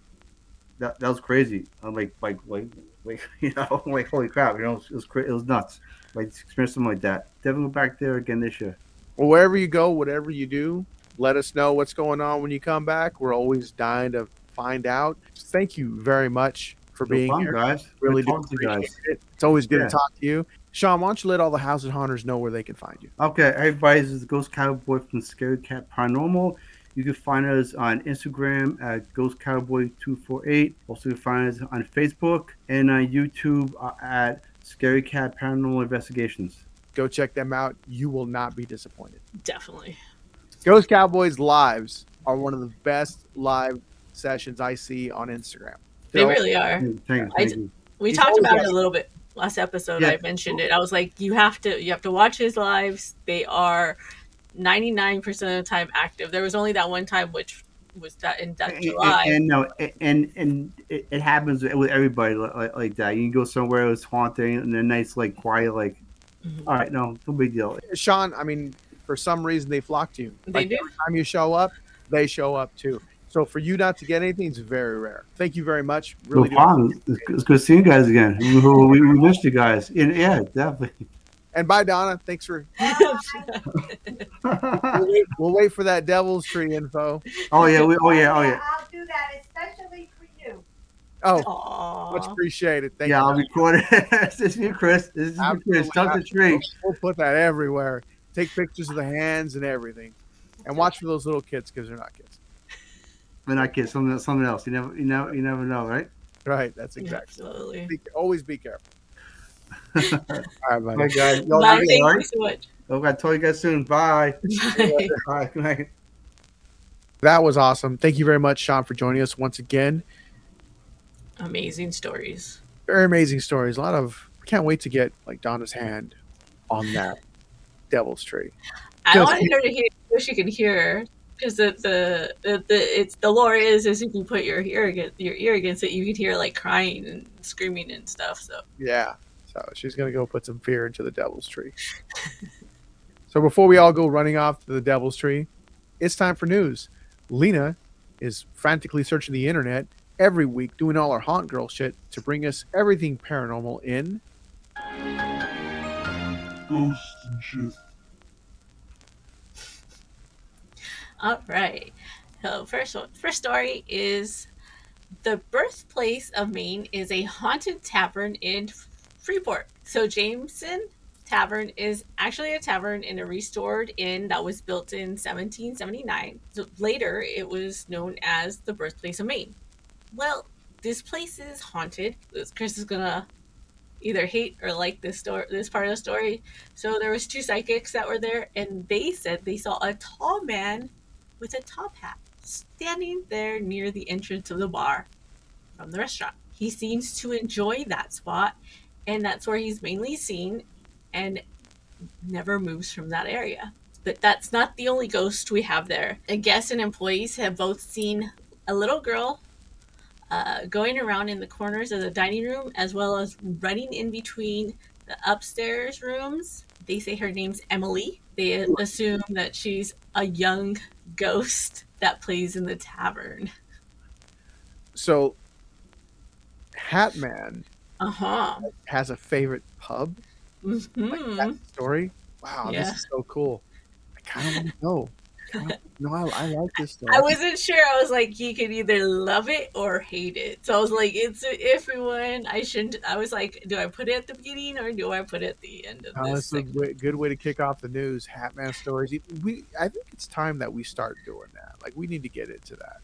That that was crazy. I'm like like like like you know like holy crap. You know it was, it was, it was nuts. Like experience something like that. Definitely go back there again this year. Well, wherever you go, whatever you do, let us know what's going on when you come back. We're always dying to find out. Thank you very much for being problem, here. guys. Really Good do guys. it. It's always good Yeah. to talk to you. Sean, why don't you let all the houses hunters know where they can find you? Okay, everybody, this is the Ghost Cowboy from Scary Cat Paranormal. You can find us on Instagram at Ghost Cowboy 248 Also, you can find us on Facebook and on YouTube uh, at Scary Cat Paranormal Investigations. Go check them out. You will not be disappointed. Definitely. Ghost Cowboys lives are one of the best live sessions I see on Instagram. They So- really are. Thank you. Thank I- you. We He's talked about got- it a little bit last episode. Yeah. I mentioned it. I was like, you have to, you have to watch his lives. They are ninety nine percent of the time active. There was only that one time, which was that in that And, July. and, and no, and and it, it happens with everybody like, like, like that. You can go somewhere it's haunting and then nice like quiet like, Mhm. all right, no, no big deal. Sean, I mean, for some reason they flock to you. They Like, do. Every time you show up, they show up too. So for you not to get anything is very rare. Thank you very much. Really no problem. It's, it's good seeing you guys again. We, we, we missed you guys. And, yeah, definitely. And bye, Donna. Thanks for. We'll wait, we'll wait for that Devil's Tree info. oh yeah, we, oh yeah, oh yeah. I'll do that especially for you. Oh, much appreciated. Thank you. yeah, you. I'll record it. this is you, Chris. This is you, Chris. Tuck the tree. We'll put that everywhere. Take pictures of the hands and everything, and watch for those little kids because they're not kids. But not kids. Something, something else. You never, you never, you never know, right? Right. That's exactly. Absolutely. Be, always be careful. All right, buddy. Bye, guys. Y'all Bye. have a good Thank you night. so much. Okay, I'll talk you guys soon. Bye. Bye. Bye. Good night. That was awesome. Thank you very much, Sean, for joining us once again. Amazing stories. Very amazing stories. A lot of. Can't wait to get like Donna's hand on that Devil's Tree. I Just- wanted her to hear. Wish you could hear because the, the the the it's the lore is is if you put your ear against your ear against it, you could hear like crying and screaming and stuff. So Yeah. So she's gonna go put some fear into the Devil's Tree. so before we all go running off to the Devil's Tree, it's time for news. Lena is frantically searching the internet every week, doing all our haunt girl shit to bring us everything paranormal in. Ghosts and shit. all right. So first one- first story is the birthplace of Maine is a haunted tavern in Freeport. So Jameson Tavern is actually a tavern in a restored inn that was built in 1779. So later, it was known as the birthplace of Maine. Well, this place is haunted. Chris is gonna either hate or like this story, this part of the story. So there was two psychics that were there, and they said they saw a tall man with a top hat standing there near the entrance of the bar from the restaurant. He seems to enjoy that spot, and that's where he's mainly seen and never moves from that area. But that's not the only ghost we have there. And guests and employees have both seen a little girl uh, going around in the corners of the dining room as well as running in between the upstairs rooms. They say her name's Emily. They assume that she's a young ghost that plays in the tavern. So, Hatman Uh huh. has a favorite pub. Like hmm that story. Wow, Yeah. this is so cool. I kind of want to know. Kinda- No, I, I like this story. I wasn't sure. I was like, you could either love it or hate it. So I was like, it's an iffy one. I shouldn't. I was like, do I put it at the beginning or do I put it at the end of Oh, this? that's a good way to kick off the news. Hatman stories. We, I think it's time that we start doing that. Like we need to get into that.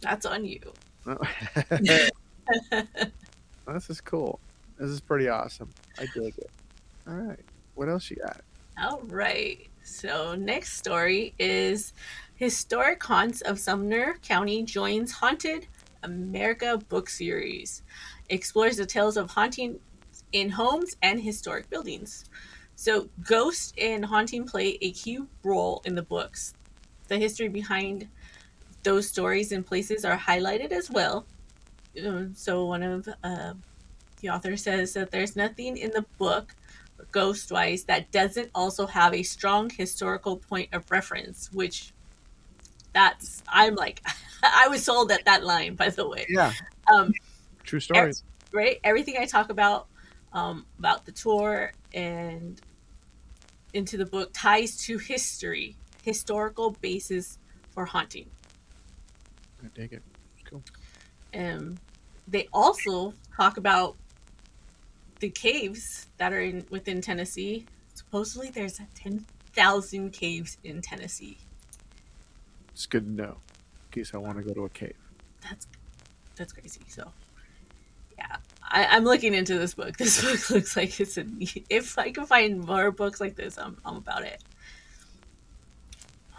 That's on you. this is cool. This is pretty awesome. I dig it. All right, what else you got? All right. So next story is Historic Haunts of Sumner County joins Haunted America book series. Explores the tales of haunting in homes and historic buildings. So ghosts and haunting play a key role in the books. The history behind those stories and places are highlighted as well. Um, So one of uh, the author says that there's nothing in the book ghost wise that doesn't also have a strong historical point of reference which that's i'm like i was sold at that line by the way Yeah, um true story. right everything i talk about um about the tour and into the book ties to history historical basis for haunting I dig it. Cool. um they also talk about the caves that are in within Tennessee. Supposedly, there's ten thousand caves in Tennessee. It's good to know. In case I want to go to a cave. That's that's crazy. So, yeah, I, I'm looking into this book. This book looks like it's a. neat- If I can find more books like this, I'm I'm about it.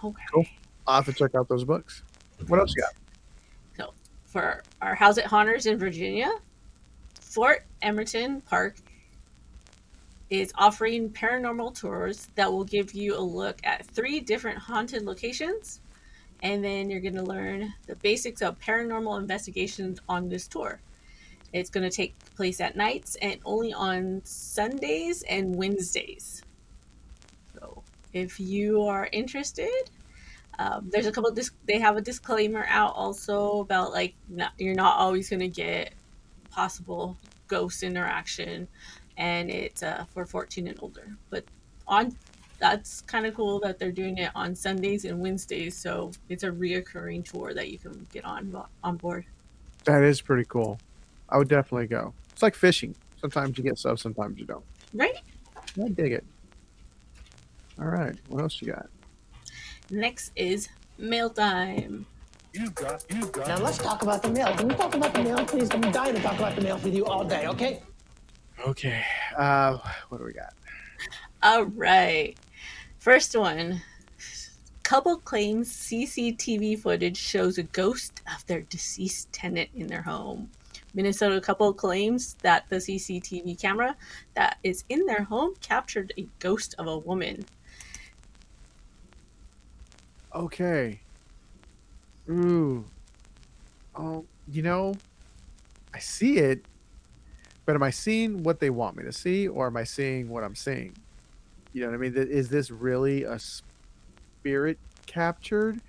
Okay. Cool. I'll have to check out those books. What else you got? For our How's It Haunters in Virginia, Fort Emerson Park is offering paranormal tours that will give you a look at three different haunted locations. And then you're going to learn the basics of paranormal investigations on this tour. It's going to take place at nights and only on Sundays and Wednesdays. So if you are interested, um, there's a couple. Dis- they have a disclaimer out also about like not, you're not always going to get possible ghost interaction, and it's uh, for 14 and older. But on that's kind of cool that they're doing it on Sundays and Wednesdays, so it's a reoccurring tour that you can get on on board. That is pretty cool. I would definitely go. It's like fishing. Sometimes you get stuff, sometimes you don't. Right. I dig it. All right. What else you got? Next is mail time. You got, you got. Now let's talk about the mail. Can we talk about the mail, please? I'm dying to talk about the mail with you all day, okay? Okay. Uh, what do we got? All right. First one. Couple claims CCTV footage shows a ghost of their deceased tenant in their home. Minnesota couple claims that the CCTV camera that is in their home captured a ghost of a woman. Okay. Ooh. Oh, you know, I see it, but am I seeing what they want me to see, or am I seeing what I'm seeing? You know what I mean? Is this really a spirit captured,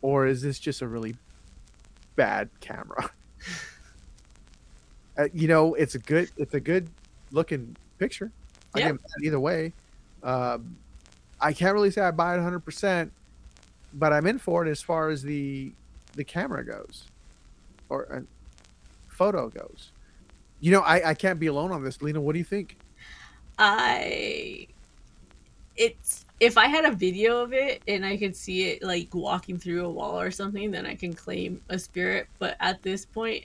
or is this just a really bad camera? uh, you know, it's a good, it's a good looking picture. Yeah. get mad either way. Um, I can't really say I buy it 100 percent but I'm in for it as far as the the camera goes, or uh, photo goes. You know, I, I can't be alone on this. Lena, what do you think? I it's if I had a video of it and I could see it like walking through a wall or something, then I can claim a spirit. But at this point,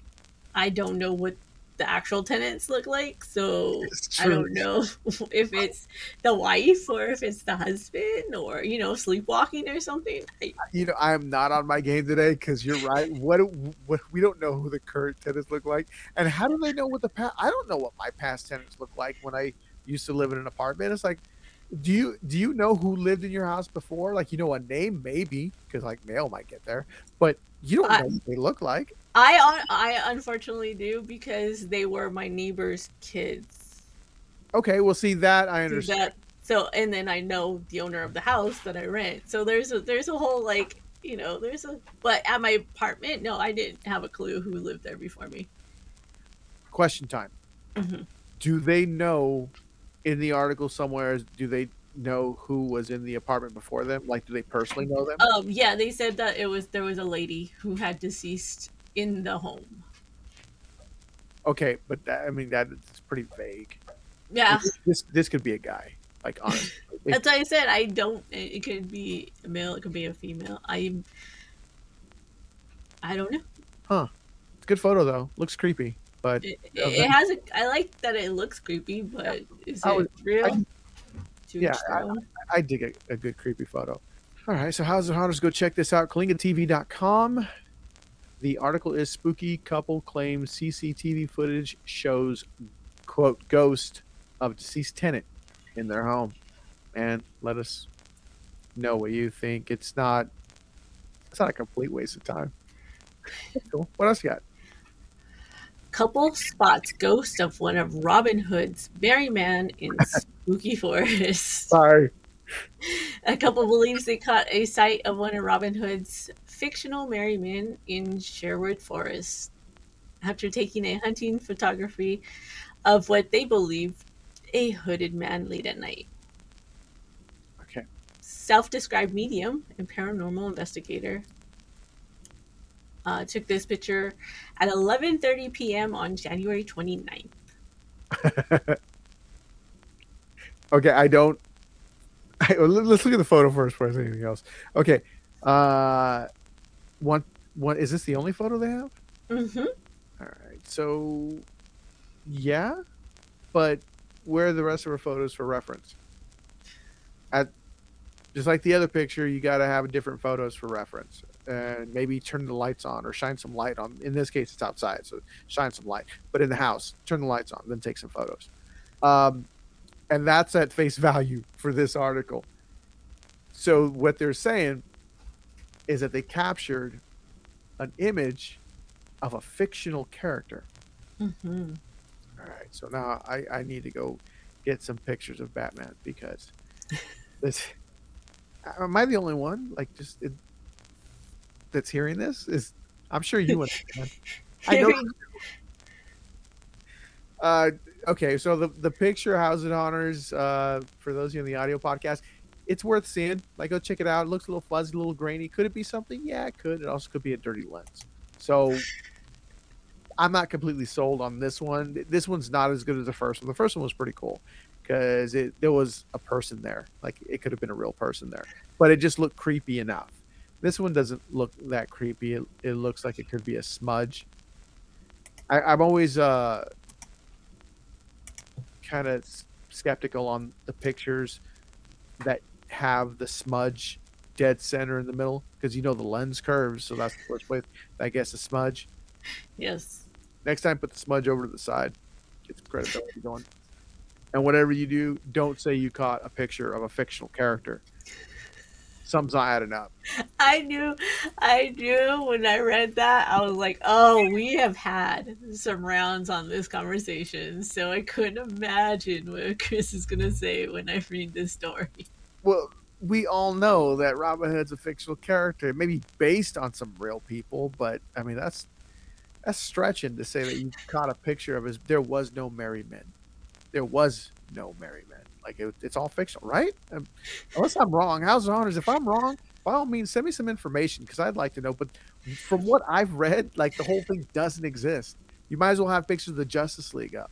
I don't know what the actual tenants look like, so I don't know if it's the wife or if it's the husband or you know sleepwalking or something. You know, I am not on my game today because you're right. What, what we don't know who the current tenants look like, and how do they know what the past? I don't know what my past tenants look like when I used to live in an apartment. It's like, do you do you know who lived in your house before? Like, you know, a name maybe because like mail might get there, but you don't I- know what they look like. I I unfortunately do because they were my neighbor's kids. Okay, well, see that I understand. that so and then I know the owner of the house that I rent. So there's a there's a whole like you know there's a but at my apartment no I didn't have a clue who lived there before me. Question time. Mhm. Do they know in the article somewhere? Do they know who was in the apartment before them? Like, do they personally know them? Um yeah they said that it was there was a lady who had deceased in the home. Okay, but that, I mean that is pretty vague. Yeah, This this could be a guy. Like honestly, that's why I said I don't. It could be a male. It could be a female. I I don't know. Huh. It's a good photo though. Looks creepy, but It, it, has a. I like that it looks creepy, but is I it was- real? I- yeah, own. I dig a, a good creepy photo. All right, so how's the hunters go check this out? KalingaTV.com. The article is spooky couple claims CCTV footage shows quote ghost of deceased tenant in their home, and let us know what you think. It's not it's not a complete waste of time. Cool. What else you got? Couple spots ghost of one of Robin Hood's merry man in spooky forest. Sorry. A couple believes they caught a sight of one of Robin Hood's fictional merry men in Sherwood Forest after taking a hunting photography of what they believe a hooded man late at night. Okay. Self-described medium and paranormal investigator uh, took this picture at 11:30 p.m. on January 29th. Okay, I don't. I, let- let's look at the photo first before I say anything else. Okay, uh, one, one is this the only photo they have? Mm-hmm. All right, so yeah, but where are the rest of our photos for reference? At just like the other picture, you got to have different photos for reference, and maybe turn the lights on or shine some light on. In this case, it's outside, so shine some light. But in the house, turn the lights on, then take some photos. Um, and that's at face value for this article. So what they're saying is that they captured an image of a fictional character. Mm-hmm. All right, so now I, I need to go get some pictures of Batman because this am I the only one like just it, that's hearing this is I'm sure you understand. I know. Uh, okay, so the the picture How's It Haunters uh, for those of you in the audio podcast, it's worth seeing. Like, go check it out. It looks a little fuzzy, a little grainy. Could it be something? Yeah, it could. It also could be a dirty lens. So I'm not completely sold on this one. This one's not as good as the first one. The first one was pretty cool because it there was a person there. Like it could have been a real person there, but it just looked creepy enough. This one doesn't look that creepy. It, it looks like it could be a smudge. I, I'm always uh, kind of skeptical on the pictures that have the smudge dead center in the middle because you know the lens curves, so that's the first place. I guess a smudge. Yes. Next time, put the smudge over to the side. Get some credibility going. And whatever you do, don't say you caught a picture of a fictional character. Something's not adding up. I knew, I knew when I read that, I was like, oh, we have had some rounds on this conversation, so I couldn't imagine what Chris is going to say when I read this story. Well, we all know that Robin Hood's a fictional character, maybe based on some real people, but I mean that's that's stretching to say that you caught a picture of his. There was no merry men. There was no merry men. Like it, it's all fictional, right? Um, unless I'm wrong. How's It Haunters? If I'm wrong, by all means, send me some information because I'd like to know. But from what I've read, like the whole thing doesn't exist. You might as well have pictures of the Justice League up,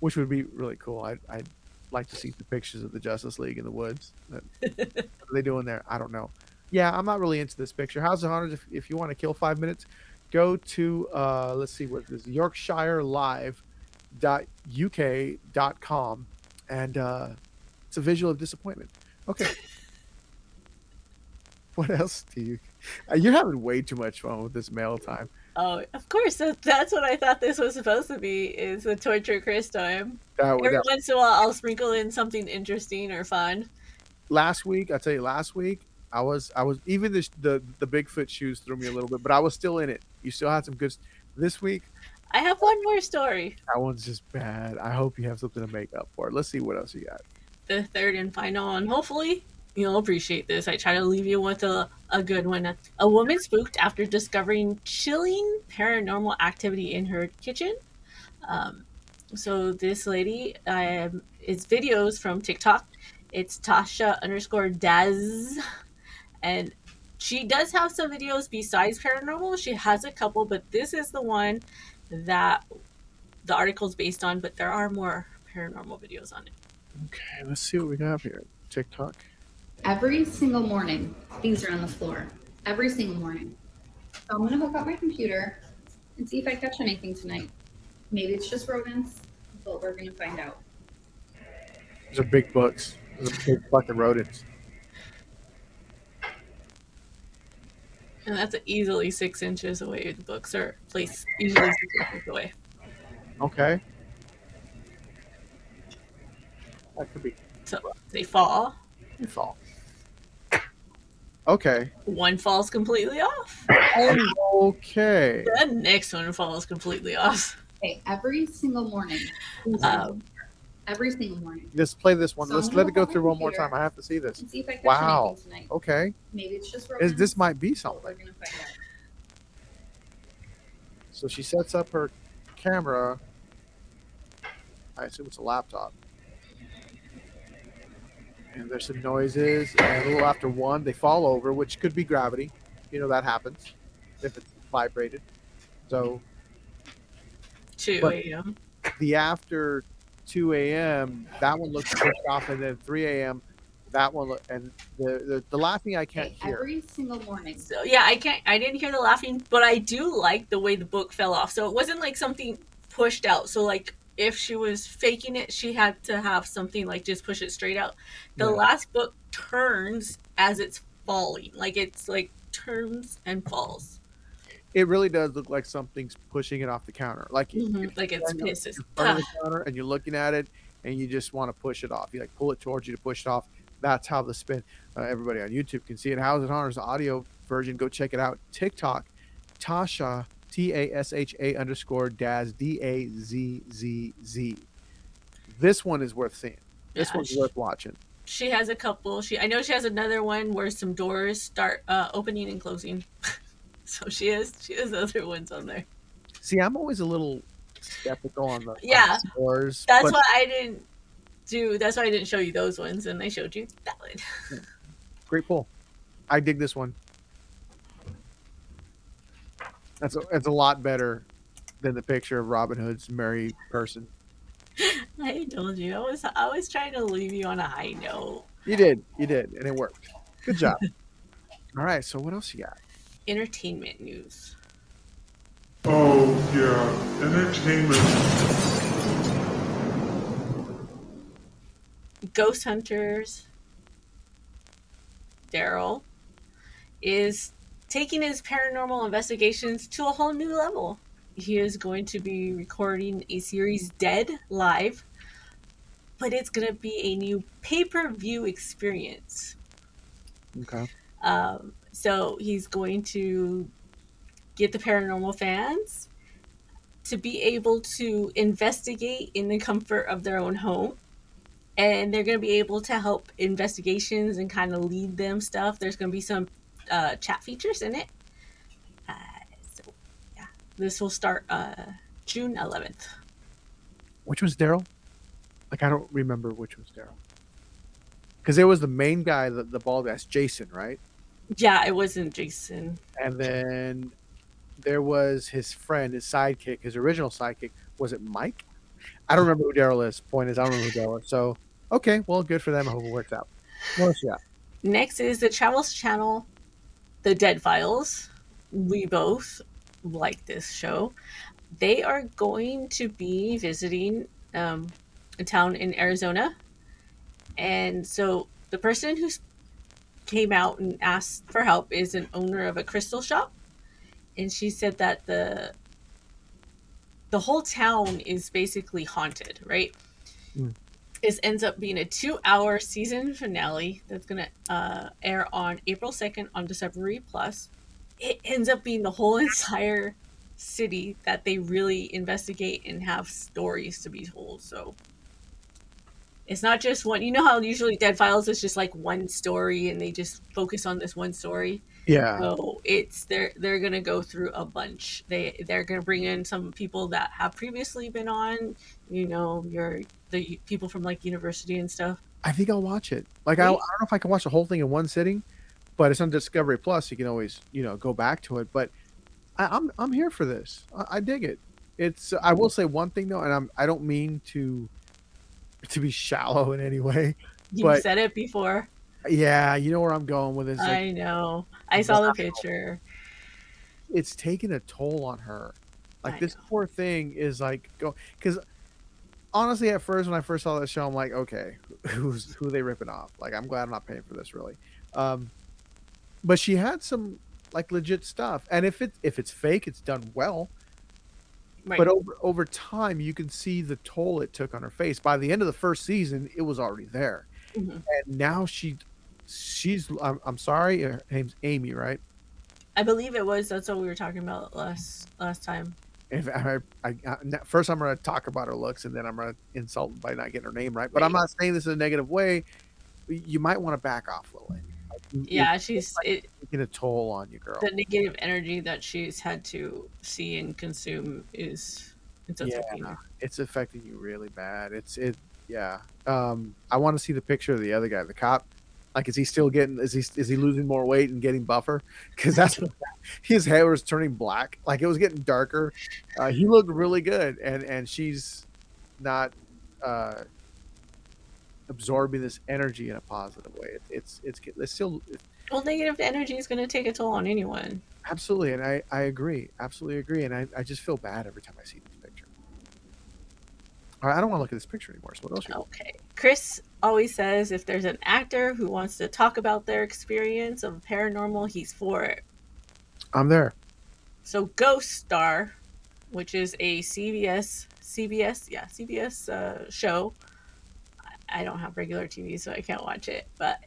which would be really cool. I'd, I'd like to see the pictures of the Justice League in the woods. What are they doing there? I don't know. Yeah, I'm not really into this picture. How's It Haunters? If, if you want to kill five minutes, go to uh, let's see what this Yorkshire Live dot uk dot com and uh, it's a visual of disappointment. Okay. what else do you? You're having way too much fun with this mail time. Oh, of course. That, that's what I thought this was supposed to be. Is the torture Chris time. That, Every that- once in a while, I'll sprinkle in something interesting or fun. last week, I tell you, last week I was I was even the the the Bigfoot shoes threw me a little bit, but I was still in it. You still had some good. This week, I have one more story. that one's just bad. I hope you have something to make up for it. Let's see what else you got. The third and final, one, hopefully you'll appreciate this. I try to leave you with a, a good one. A woman spooked after discovering chilling paranormal activity in her kitchen. Um, so this lady, um, it's videos from TikTok. It's Tasha underscore Daz, and she does have some videos besides paranormal. She has a couple, but this is the one that the article's based on. But there are more paranormal videos on it. Okay, let's see what we got here. TikTok. Every single morning, things are on the floor. Every single morning. So I'm gonna hook up my computer and see if I catch anything tonight. Maybe it's just rodents, but we're gonna find out. These are big books. Those are big fucking rodents. And that's easily six inches away. The books are placed easily six inches away. Okay. That could be So they fall. They fall. Okay. One falls completely off. Okay. The next one falls completely off. Okay, every single morning. things are on the Um, every single morning. Let's play this one. So Let's let gonna it go through one more time. I have to see this. See if I catch Wow. tonight. Okay. Maybe it's just Is, this might be something. we're gonna find out. So she sets up her camera. I assume it's a laptop. And there's some noises, and a little after one, they fall over, which could be gravity. You know that happens if it's vibrated. So 2 a.m. the after 2 a.m. that one looks pushed off, and then 3 a.m. that one, look, and the, the the laughing I can't Okay, hear. every single morning. So yeah, I can't. I didn't hear the laughing, but I do like the way the book fell off. So it wasn't like something pushed out. So like if she was faking it, she had to have something like just push it straight out. The Yeah. last book turns as it's falling, like it's like turns and falls, It really does look like something's pushing it off the counter, like Mhm, like it's standing up pissed. in the counter and you're looking at it and you just want to push it off. You like pull it towards you to push it off. That's how the spin. Uh, everybody on YouTube can see it. How's It Haunters audio version? Go check it out. TikTok, Tasha T A S H A underscore Daz D A Z Z Z. This one is worth seeing. This Yeah, one's sh- worth watching. She has a couple. She I know she has another one where some doors start uh, opening and closing. so she has she has other ones on there. See, I'm always a little skeptical on the on the Yeah. scores. That's but why I didn't do. That's why I didn't show you those ones, and I showed you that one. great pull. I dig this one. That's a, that's a lot better than the picture of Robin Hood's merry person. I told you I was I was trying to leave you on a high note. You did, you did, and it worked. Good job. All right, so what else you got? Entertainment news. Oh, yeah. Entertainment. Ghost Hunters. Daryl is taking his paranormal investigations to a whole new level. He is going to be recording a series Dead live, but it's going to be a new pay per view experience. Okay. Um, so he's going to get the paranormal fans to be able to investigate in the comfort of their own home. And they're going to be able to help investigations and kind of lead them stuff. There's going to be some uh, chat features in it. Uh, so, yeah, this will start uh, June 11th. Which was Daryl? Like I don't remember which was Daryl. Because there was the main guy, the, the bald ass Jason, right? Yeah, it wasn't Jason. And then there was his friend, his sidekick, his original sidekick. Was it Mike? I don't remember who Daryl is. Point is, I don't remember who Daryl is. So, okay, well, good for them. I hope it works out. What else you got? Next is the Travels Channel, The Dead Files. We both like this show. They are going to be visiting um, a town in Arizona. And so the person who came out and asked for help is an owner of a crystal shop. And she said that the the whole town is basically haunted, right? Mm. This ends up being a two-hour season finale that's gonna uh, air on April second on Discovery Plus. It ends up being the whole entire city that they really investigate and have stories to be told. So it's not just one. You know how usually Dead Files is just like one story and they just focus on this one story. Yeah. So it's they're they're gonna go through a bunch. They they're gonna bring in some people that have previously been on. You know, your the people from like university and stuff. I think I'll watch it. Like, I, I don't know if I can watch the whole thing in one sitting, but it's on Discovery Plus. You can always, you know, go back to it. But I, I'm I'm here for this. I, I dig it. It's. I will say one thing though, and I'm. I don't mean to to be shallow in any way. You But- said it before. Yeah, you know where I'm going with this. Like, I know. I saw the picture. it's taken a toll on her. Like I this know. poor thing is like go because honestly, at first when I first saw that show, I'm like, okay, who's who are they ripping off? Like, I'm glad I'm not paying for this really. Um, but she had some like legit stuff, and if it if it's fake, it's done well. Right. But over over time, you can see the toll it took on her face. By the end of the first season, it was already there, Mhm. and now she she's I'm, I'm sorry, her name's Amy, right? I believe it was. That's what we were talking about last last time. if I, I, I first I'm going to talk about her looks and then I'm going to insult by not getting her name right. But I'm not saying this in a negative way. You might want to back off a little. Amy. Like, it- Yeah, she's it, it's taking a toll on you, girl. the negative energy that she's had to see and consume is it's affecting Yeah. her. It's affecting you really bad. It's it. Yeah. Um. I want to see the picture of the other guy, the cop. Like, is he still getting? Is he is he losing more weight and getting buffer? Because that's what his hair was turning black. Like it was getting darker. Uh, he looked really good, and and she's not uh, absorbing this energy in a positive way. It, it's it's it's still Well, negative energy is going to take a toll on anyone. absolutely, and I I agree, absolutely agree, and I I just feel bad every time I see this picture. All right, I don't want to look at this picture anymore. So what else? Okay. Chris always says if there's an actor who wants to talk about their experience of paranormal, he's for it. I'm there. So Ghost Star, which is a CBS CBS yeah CBS uh, show. I- I don't have regular TV, so I can't watch it. But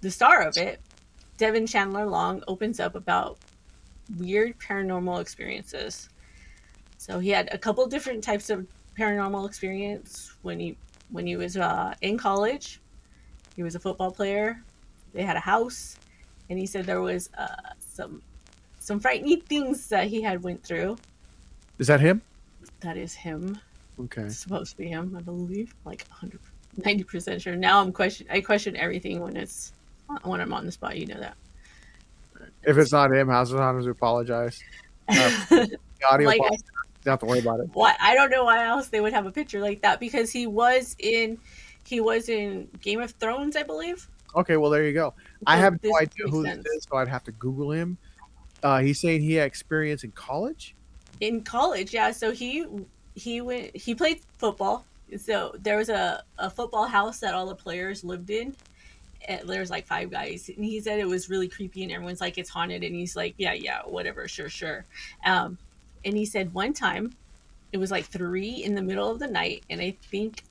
the star of it, Devan Chandler Long, opens up about weird paranormal experiences. So he had a couple different types of paranormal experience when he when he was uh, in college. He was a football player. They had a house, and he said there was uh, some some frightening things that he had went through. Is that him? That is him. Okay. It's supposed to be him, I believe. Like 100, 90% sure. Now I'm question. I question everything when it's when I'm on the spot. You know that. If it's not him, how's it on to apologize? Uh, the audio Like, I- have to worry about it. why I don't know why else they would have a picture like that because he was in he was in Game of Thrones, I believe. Okay, well there you go. I have no idea who sense. this is, so I'd have to Google him. Uh, he's saying he had experience in college. in college yeah so he he went he played football so there was a, a football house that all the players lived in and there's like five guys and he said it was really creepy and everyone's like it's haunted and he's like yeah yeah whatever sure sure um and he said one time it was like three in the middle of the night and i think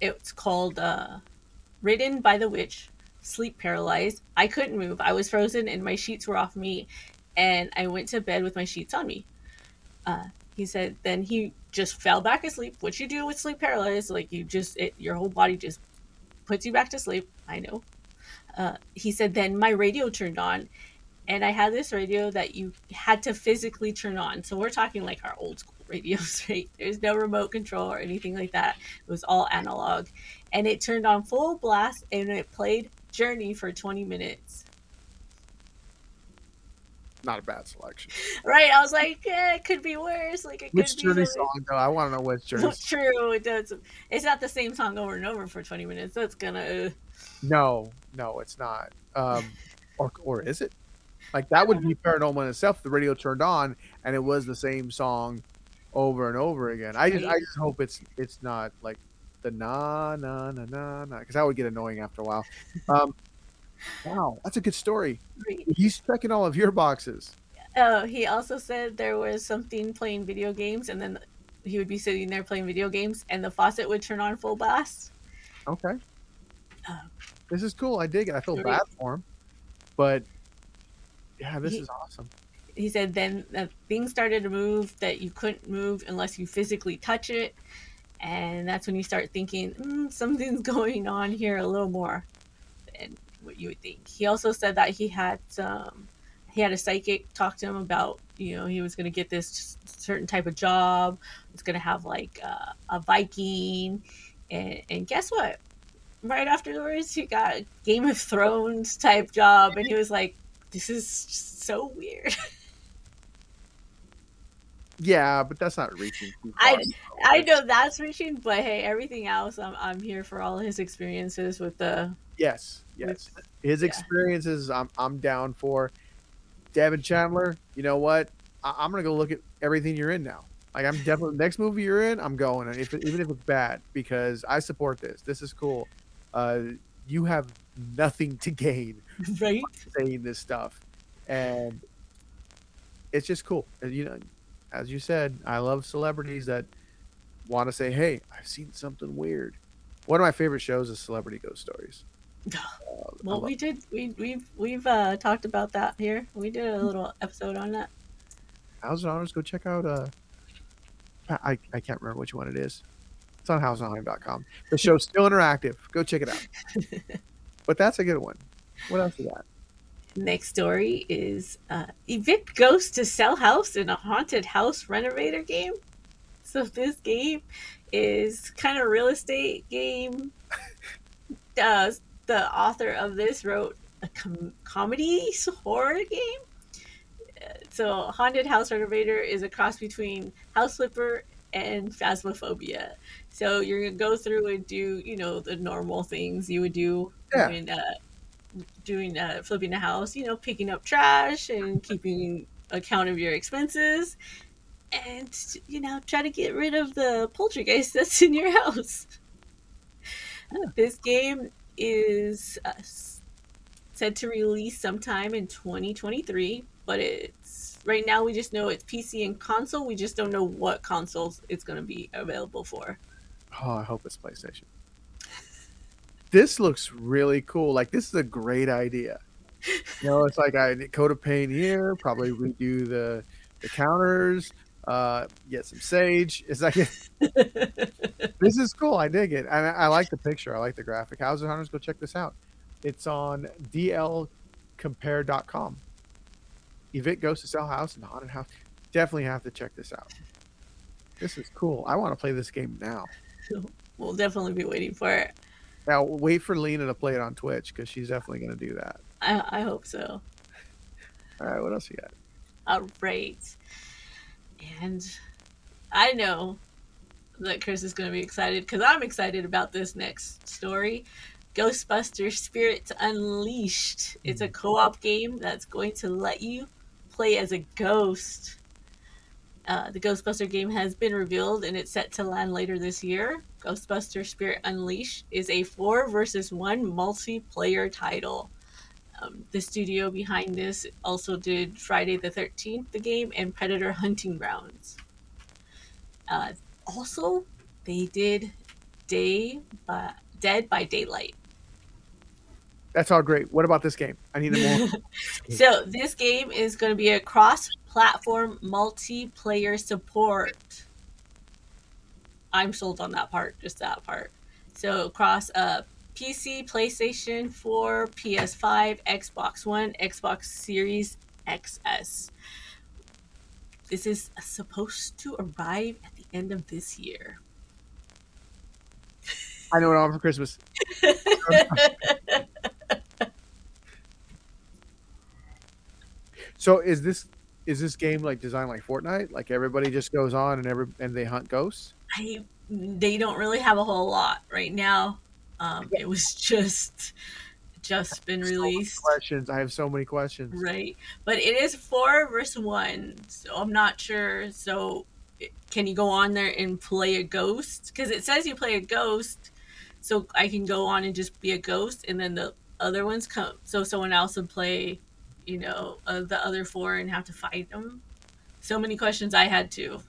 it's called uh ridden by the witch sleep paralyzed. I couldn't move. I was frozen and my sheets were off me and i went to bed with my sheets on me. Uh, he said then he just fell back asleep. What you do with sleep paralysis like you just it, your whole body just puts you back to sleep. I know. Uh, he said then my radio turned on and i had this radio that you had to physically turn on so we're talking like our old school radios right there's no remote control or anything like that it was all analog and it turned on full blast and it played journey for 20 minutes not a bad selection. Right? I was like, eh, it could be worse. Like it Which could Journey be something- song though? I want to know which Journey. It's True, it does. It's not the same song over and over for 20 minutes. That's gonna. Uh, No, no, it's not. Um, or or is it? Like that would be paranormal in itself. The radio turned on and it was the same song over and over again. I just I just hope it's it's not like the na na na na na because that would get annoying after a while. Um, wow, that's a good story. He's checking all of your boxes. Oh, he also said there was something playing video games, and then he would be sitting there playing video games, and the faucet would turn on full blast. Okay. Um, This is cool. I dig it. I feel bad for him, but yeah, this He- is awesome. He said then that things started to move that you couldn't move unless you physically touch it, and that's when you start thinking mm, something's going on here a little more than what you would think. He also said that he had he had a psychic talk to him about you know he was going to get this certain type of job. It's going to have like uh, a Viking, and and guess what? Right afterwards, he got a Game of Thrones type job, and he was like, "This is so weird." Yeah, but that's not reaching. too I. I know that's reaching, but hey, everything else, I'm, I'm here for all his experiences with the. Yes, yes. His experiences, I'm I'm down for. Devan Chandler, you know what? I, I'm gonna go look at everything you're in now. Like I'm definitely next movie you're in, I'm going, and if even if it's bad, because I support this. This is cool. Uh, you have nothing to gain right saying this stuff, and it's just cool. And, you know, as you said, I love celebrities that want to say, "Hey, I've seen something weird." One of my favorite shows is Celebrity Ghost Stories. Uh, Well, we did. We we've we've uh, talked about that here. We did a little episode on that. How's It Haunters, go check out. Uh, I I can't remember which one it is. It's on houseandhonor.com. The show's still interactive. Go check it out. but that's a good one. What else you got? Next story is uh, evict ghost to sell house in a haunted house renovator game. So this game is kind of real estate game. Uh, the author of this wrote a com- comedy horror game. So haunted house renovator is a cross between house flipper and phasmophobia. So you're gonna go through and do you know the normal things you would do Yeah. when uh, doing uh, flipping a house, you know, picking up trash and keeping account of your expenses, and you know, try to get rid of the poltergeist that's in your house. This game is uh, said to release sometime in 2023, but it's right now we just know it's PC and console. We just don't know what consoles it's going to be available for. Oh, I hope it's PlayStation. This looks really cool. Like this is a great idea. You know, it's like I coat of paint here, probably redo the the counters, uh, get some sage. It's like this is cool. I dig it, and I, I like the picture. I like the graphic. How's It Haunters? Go check this out. It's on dlcompare.com. Evict goes to sell house and haunted house. Definitely have to check this out. This is cool. I want to play this game now. We'll definitely be waiting for it. Now wait for Lena to play it on Twitch because she's definitely going to do that. I, I hope so. All right, what else you got? All right. And I know that Chris is going to be excited because I'm excited about this next story. Ghostbusters Spirits Unleashed. It's a mm. co op game that's going to let you play as a ghost. Uh, the Ghostbuster game has been revealed and it's set to land later this year. Ghostbuster Spirit Unleashed is a four versus one multiplayer title. Um, the studio behind this also did Friday the 13th, the game, and Predator Hunting Grounds. Uh, also, they did Day by, Dead by Daylight. That's all great. What about this game? I need more. So, this game is going to be a cross platform multiplayer support. I'm sold on that part, just that part. So, across uh, PC, PlayStation 4, PS5, Xbox One, Xbox Series XS. This is supposed to arrive at the end of this year. I know what I want for Christmas. So is this is this game like designed like Fortnite? Like everybody just goes on and every and they hunt ghosts? I they don't really have a whole lot right now. Um, it was just just been So released, questions. I have so many questions. right? But it is four versus one, so I'm not sure. So can you go on there and play a ghost? Because it says you play a ghost, so I can go on and just be a ghost, and then the other ones come. So someone else would play, you know, uh, the other four and have to fight them. So many questions I had too.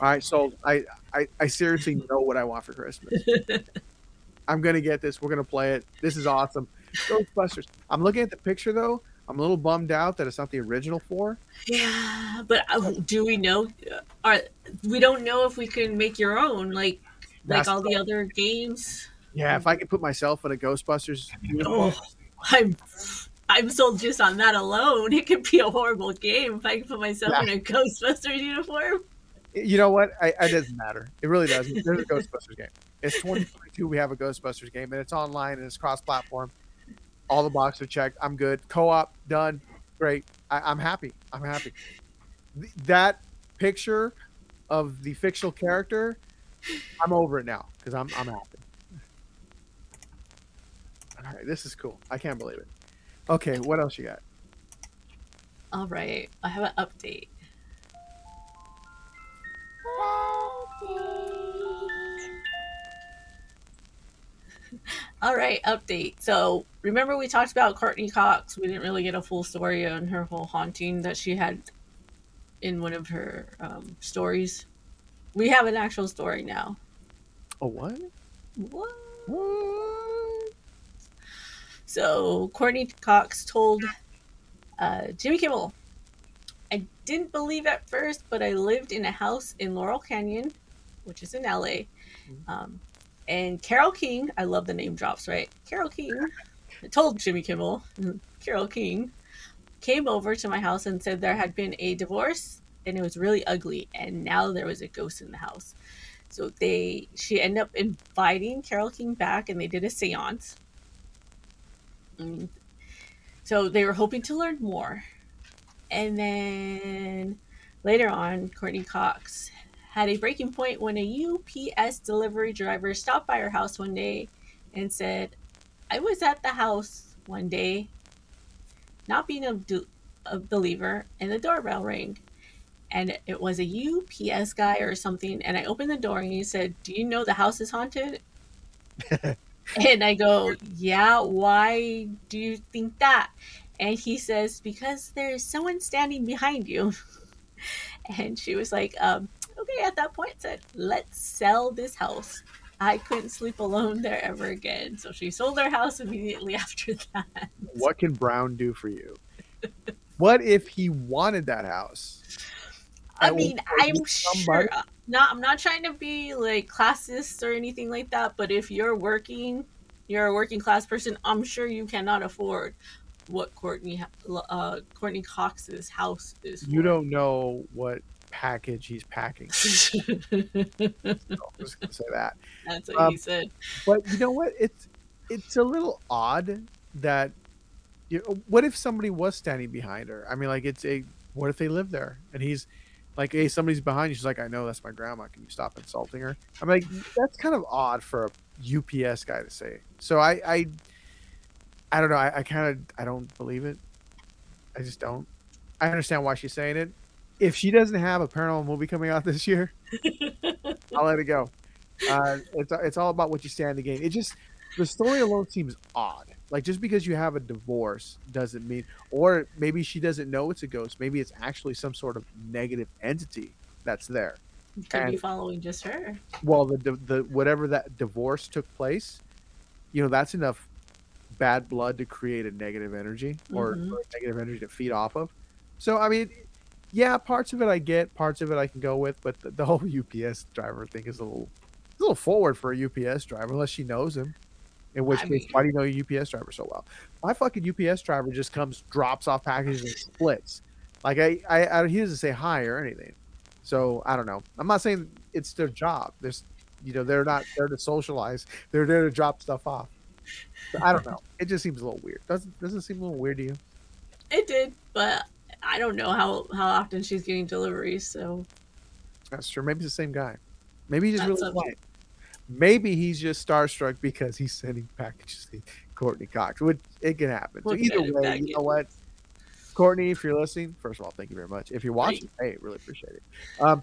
All right, so I, I I seriously know what I want for Christmas. I'm gonna get this. We're gonna play it. This is awesome. Ghostbusters. I'm looking at the picture though. I'm a little bummed out that it's not the original four. Yeah, but uh, do we know? Are we don't know if we can make your own like like all the other games? Yeah, if I could put myself in a Ghostbusters Oh, I'm I'm sold just on that alone. It could be a horrible game if I can put myself Yeah. in a Ghostbusters uniform. you know what? I, it doesn't matter. It really doesn't. There's a Ghostbusters game. It's 2022. We have a Ghostbusters game, and it's online and it's cross-platform. All the boxes are checked. I'm good. Co-op done. Great. I, I'm happy. I'm happy. That picture of the fictional character, I'm over it now because I'm I'm happy. All right, this is cool. I can't believe it. Okay, what else you got? All right, I have an update. All right, update. So remember we talked about Courteney Cox. We didn't really get a full story on her whole haunting that she had in one of her um, stories. We have an actual story now. A what? What? What? So Courteney Cox told uh, Jimmy Kimmel, "I didn't believe at first, but I lived in a house in Laurel Canyon, which is in LA." Um, and Carole King, I love the name drops, right? Carole King told Jimmy Kimmel, Carole King came over to my house and said there had been a divorce and it was really ugly, and now there was a ghost in the house. So they, she ended up inviting Carole King back, and they did a Mm. So they were hoping to learn more. And then later on, Courteney Cox had a breaking point when a UPS delivery driver stopped by her house one day and said, I was at the house one day, not being a, do- a believer, and the doorbell rang. And it was a UPS guy or something. And I opened the door and he said, Do you know the house is haunted? And I go, Yeah, why do you think that? And he says, Because there's someone standing behind you. And she was like, um, Okay, at that point, said, Let's sell this house. I couldn't sleep alone there ever again. So she sold her house immediately after that. What can Brown do for you? What if he wanted that house? I And mean, I'm sure. Not, I'm not trying to be like classist or anything like that. But if you're working, you're a working class person. I'm sure you cannot afford what Courteney, uh, Courteney Cox's house is. You don't know what package he's packing. I'm just gonna say that. That's what Um, he said. But you know what? It's it's a little odd that you what if somebody was standing behind her? I mean, like it's a what if they live there and he's like, hey, somebody's behind you. She's like, I know that's my grandma. Can you stop insulting her? I'm like, that's kind of odd for a UPS guy to say. So I I I don't know. I, I kind of I don't believe it. I just don't. I understand why she's saying it. If she doesn't have a paranormal movie coming out this year, I'll let it go. Uh, it's it's all about what you stand to gain. It just the story alone seems odd. Like just because you have a divorce doesn't mean, or maybe she doesn't know it's a ghost. Maybe it's actually some sort of negative entity that's there. Could be following just her. Well, the the, the whatever that divorce took place, you know, that's enough bad blood to create a negative energy or, Mhm. or negative energy to feed off of. So I mean, yeah, parts of it I get, parts of it I can go with, but the, the whole UPS driver thing is a little, a little forward for a UPS driver unless she knows him. In which I case, mean- why do you know your UPS driver so well? My fucking UPS driver just comes, drops off packages and splits. Like I, I, I he doesn't say hi or anything. So I don't know. I'm not saying it's their job. There's, you know, they're not there to socialize. They're there to drop stuff off. So I don't know. It just seems a little weird. Doesn't doesn't seem a little weird to you? It did, but I don't know how how often she's getting deliveries. So That's true. Maybe it's the same guy. Maybe he just That's really quiet. Maybe he's just starstruck because he's sending packages to Courteney Cox. Which it can happen. So either way, you know what? Courteney, if you're listening, first of all, thank you very much. If you're watching, hey, really appreciate it. Um,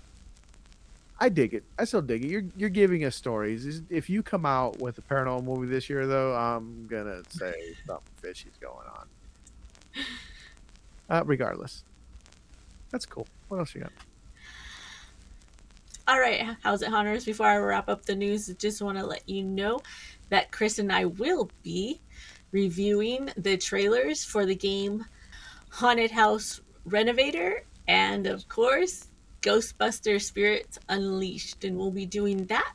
I dig it. I still dig it. You're you're giving us stories. If you come out with a paranormal movie this year, though, I'm gonna say something fishy's going on. Uh, regardless, that's cool. What else you got? All right, How's It Haunters? Before I wrap up the news, just want to let you know that Chris and I will be reviewing the trailers for the game Haunted House Renovator and, of course, Ghostbuster Spirits Unleashed. And we'll be doing that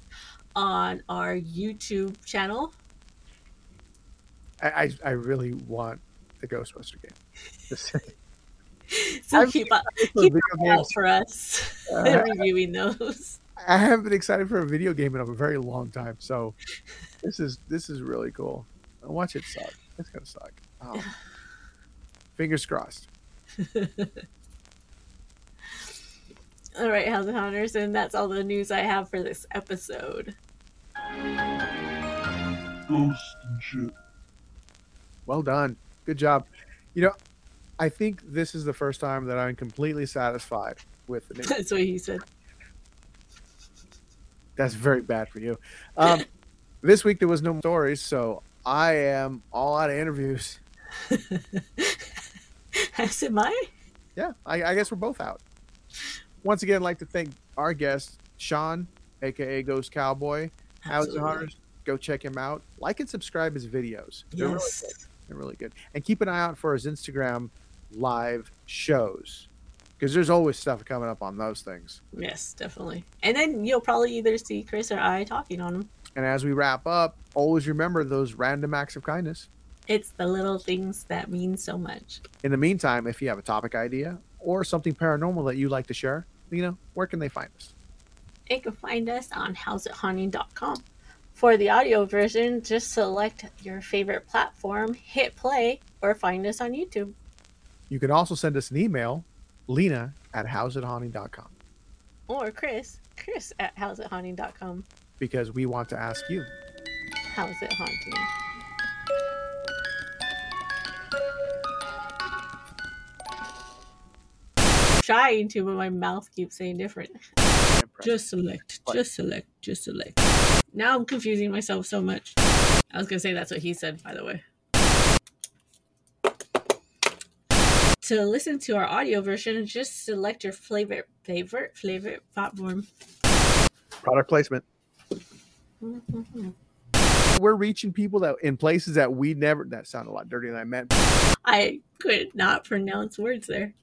on our YouTube channel. I I, I really want the Ghostbuster game. Just- So I'm keep up, for keep video an out for us Uh, reviewing those. I haven't been excited for a video game in a very long time, so this is this is really cool. Watch it suck. It's gonna suck. Oh. Fingers crossed. All right, How's It Haunters? And that's all the news I have for this episode. Ghosts and shit. Well done. Good job. You know, I think this is the first time that I'm completely satisfied with the news. That's what he said. That's very bad for you. Um, this week there was no stories, so I am all out of interviews. As am I. Yeah, I, I guess we're both out. Once again, I'd like to thank our guest, Sean, aka Ghost Cowboy. How's the hunters? Go check him out. Like and subscribe his videos. They're really good. Yes. They're really good. And keep an eye out for his Instagram live shows. Because there's always stuff coming up on those things. Yes, definitely. And then you'll probably either see Chris or I talking on them. And as we wrap up, always remember those random acts of kindness. It's the little things that mean so much. In the meantime, if you have a topic idea or something paranormal that you'd like to share, you know, where can they find us? You can find us on howsithaunting.com. For the audio version, just select your favorite platform, hit play, or find us on YouTube. You can also send us an email, lena at howsithaunting.com, Or Chris, Chris at howsithaunting.com. because we want to ask you. How's it haunting? Trying to, but my mouth keeps saying different. Just select, just select, just select. Now I'm confusing myself so much. I was gonna say that's what he said, by the way. To listen to our audio version, just select your favorite, favorite, favorite platform. Product placement. We're reaching people that in places that we never. That sounded a lot dirtier than I meant. I could not pronounce words there.